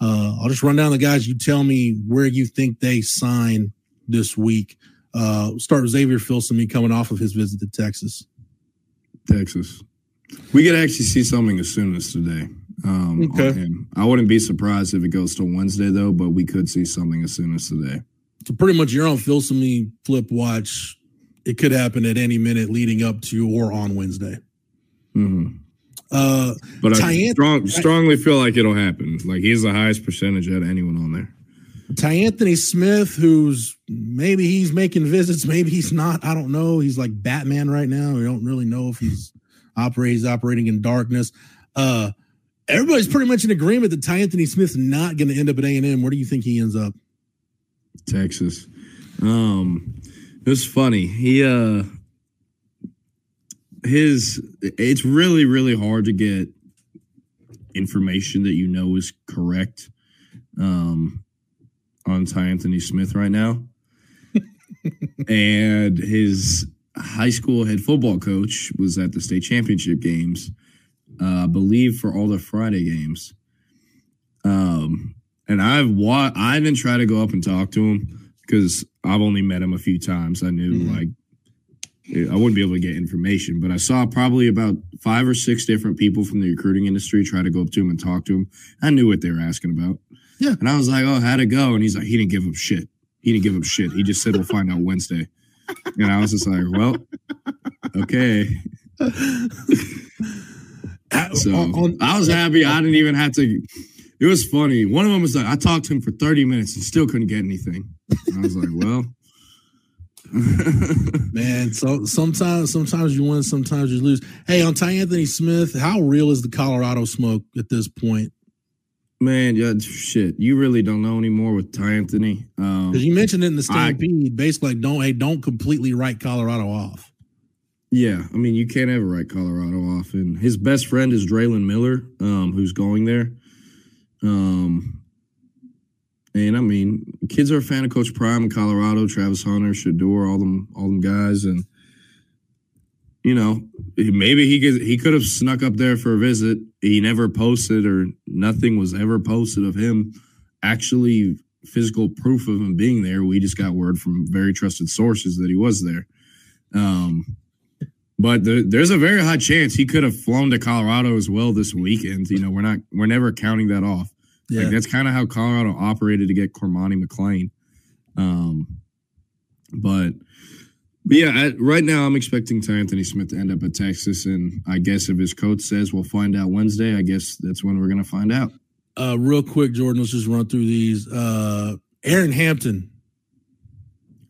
Uh, I'll just run down the guys. You tell me where you think they sign this week. Uh, start with Xavier Filsaime coming off of his visit to Texas. Texas. We could actually see something as soon as today. Um, Okay. I wouldn't be surprised if it goes to Wednesday though, but we could see something as soon as today. So pretty much you're on Filsaime flip watch. It could happen at any minute leading up to or on Wednesday. hmm Uh, But I strong, strongly feel like it'll happen. Like he's the highest percentage out of anyone on there. Tyanthony Smith, who's maybe he's making visits, maybe he's not. I don't know. He's like Batman right now. We don't really know if he's operate, he's operating in darkness. Uh, everybody's pretty much in agreement that Tyanthony Smith's not going to end up at A and M. Where do you think he ends up? Texas. Um, it was funny. He uh, his it's really really hard to get information that you know is correct um on Tyanthony Smith right now. [LAUGHS] and his high school head football coach was at the state championship games, uh, I believe for all the Friday games. Um, and I've wa- I didn't try to go up and talk to him because I've only met him a few times. I knew mm-hmm. like I wouldn't be able to get information, but I saw probably about five or six different people from the recruiting industry try to go up to him and talk to him. I knew what they were asking about. Yeah. And I was like, oh, how'd it go? And he's like, he didn't give him shit. He didn't give him shit. He just said we'll find out Wednesday. And I was just like, well, okay. [LAUGHS] so I was happy I didn't even have to. It was funny. One of them was like, I talked to him for 30 minutes and still couldn't get anything. I was like, well. [LAUGHS] Man, so sometimes sometimes you win, sometimes you lose. Hey, on Tyanthony Smith, how real is the Colorado smoke at this point? Man, yeah, shit. You really don't know anymore with Tyanthony. Um, because you mentioned it in the stampede, I, basically, like, don't hey, don't completely write Colorado off. Yeah, I mean, you can't ever write Colorado off. And his best friend is Drelon Miller, um, who's going there. Um, and I mean, kids are a fan of Coach Prime in Colorado, Travis Hunter, Shedeur, all them, all them guys, and you know, maybe he could he could have snuck up there for a visit. He never posted or nothing was ever posted of him actually physical proof of him being there. We just got word from very trusted sources that he was there. Um, but the, there's a very high chance he could have flown to Colorado as well this weekend. You know, we're not we're never counting that off. Yeah. Like that's kind of how Colorado operated to get Cormani McClain. Um, but but yeah, I, right now I'm expecting Tyanthony Smith to end up at Texas, and I guess if his coach says we'll find out Wednesday, I guess that's when we're going to find out. Uh, real quick, Jordan, let's just run through these. Uh, Aaron Hampton.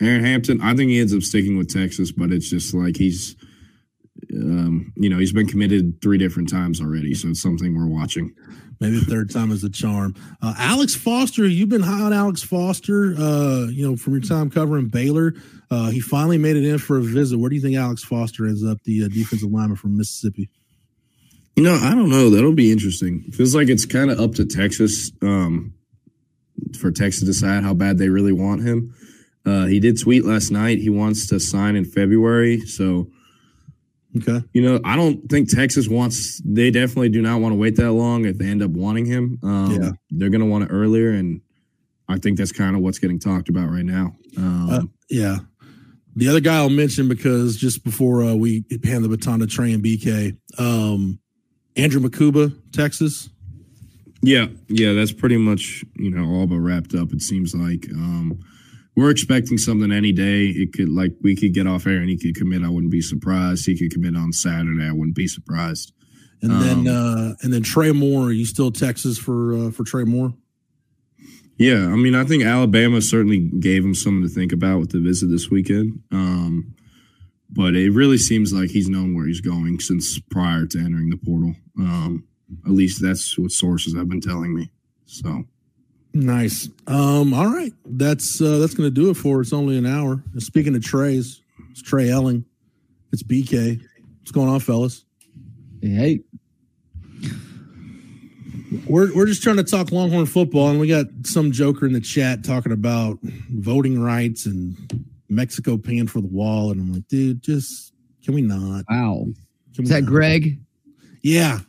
Aaron Hampton, I think he ends up sticking with Texas, but it's just like he's, um, you know, he's been committed three different times already, so it's something we're watching. Maybe the third time is a charm. Uh, Alex Foster, you've been high on Alex Foster, uh, you know, from your time covering Baylor. Uh, he finally made it in for a visit. Where do you think Alex Foster ends up, the uh, defensive lineman from Mississippi? You know, I don't know. That'll be interesting. Feels like it's kind of up to Texas um, for Texas to decide how bad they really want him. Uh, he did tweet last night he wants to sign in February. So, okay, you know, I don't think Texas wants. They definitely do not want to wait that long. If they end up wanting him, um, yeah. they're going to want it earlier, and I think that's kind of what's getting talked about right now. Um, uh, yeah, the other guy I'll mention because just before uh, we hand the baton to Trey and BK, um, Andrew Mukuba, Texas. Yeah, yeah, that's pretty much you know all but wrapped up. It seems like um, we're expecting something any day. It could like we could get off air and he could commit. I wouldn't be surprised. He could commit on Saturday. I wouldn't be surprised. And um, then uh, and then Trey Moore. Are you still Texas for uh, for Trey Moore? Yeah, I mean, I think Alabama certainly gave him something to think about with the visit this weekend. Um, but it really seems like he's known where he's going since prior to entering the portal. Um, at least that's what sources have been telling me. So nice. Um, all right, that's uh, that's going to do it for. It's only an hour. speaking of Trey's, it's Trey Elling. It's BK. What's going on, fellas? Hey we're we're just trying to talk Longhorn football, and we got some joker in the chat talking about voting rights and Mexico paying for the wall, and I'm like, dude, just can we not? Wow, is that not? Greg? Yeah,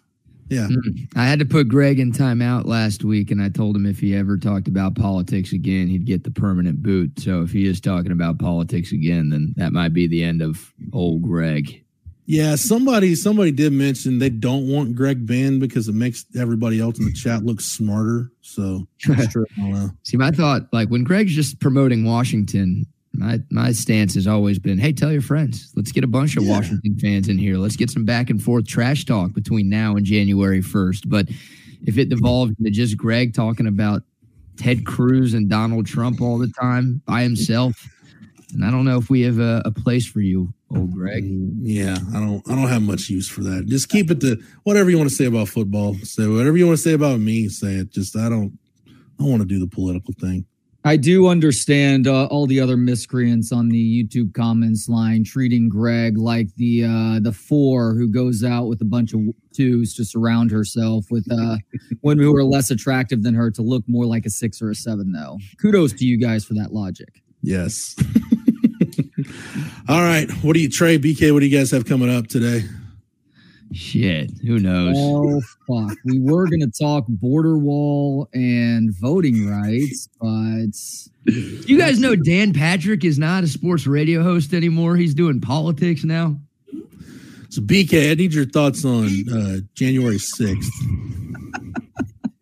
yeah. Mm-hmm. I had to put Greg in timeout last week, and I told him if he ever talked about politics again, he'd get the permanent boot. So if he is talking about politics again, then that might be the end of old Greg. Yeah, somebody somebody did mention they don't want Greg banned because it makes everybody else in the chat look smarter. So [LAUGHS] see, my thought, like when Greg's just promoting Washington, my my stance has always been, hey, tell your friends, let's get a bunch of yeah. Washington fans in here. Let's get some back and forth trash talk between now and January first. But if it devolved into just Greg talking about Ted Cruz and Donald Trump all the time by himself, and I don't know if we have a, a place for you, old Greg. Mm, Yeah, I don't. I don't have much use for that. Just keep it to whatever you want to say about football. Say whatever you want to say about me. Say it. Just I don't. I don't want to do the political thing. I do understand uh, all the other miscreants on the YouTube comments line treating Greg like the uh, the four who goes out with a bunch of twos to surround herself with uh, women who are less attractive than her to look more like a six or a seven. Though, kudos to you guys for that logic. Yes. [LAUGHS] All right. What do you, Trey, BK? What do you guys have coming up today? Shit, who knows? Oh fuck! We were gonna talk border wall and voting rights, but you guys know Dan Patrick is not a sports radio host anymore. He's doing politics now. So BK, I need your thoughts on uh, January sixth.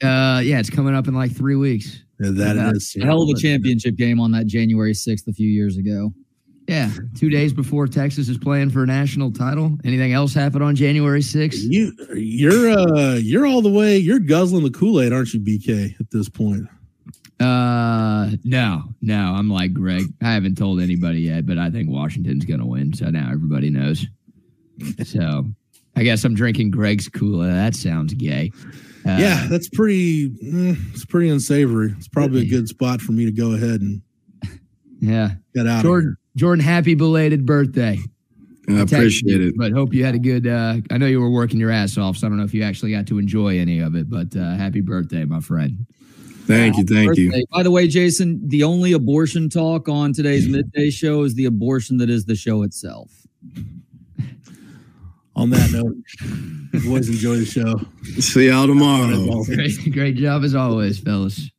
Uh, yeah, it's coming up in like three weeks. That Yeah. is hell of a championship game on that January sixth a few years ago. Yeah, two days before Texas is playing for a national title. Anything else happen on January sixth? You, you're, uh, you're all the way. You're guzzling the Kool Aid, aren't you, BK? At this point, Uh, no, no. I'm like Greg. I haven't told anybody yet, but I think Washington's going to win. So now everybody knows. so I guess I'm drinking Greg's Kool Aid. That sounds gay. Uh, yeah, that's pretty. eh, it's pretty unsavory. It's probably a good spot for me to go ahead and yeah. get out. Jordan, Jordan, happy belated birthday. I appreciate it. But hope you had a good. Uh, I know you were working your ass off, so I don't know if you actually got to enjoy any of it. But uh, happy birthday, my friend. Thank you, thank you. By the way, Jason, the only abortion talk on today's midday show is the abortion that is the show itself. On that note, boys, enjoy the show. See y'all tomorrow. Great, great job as always, fellas.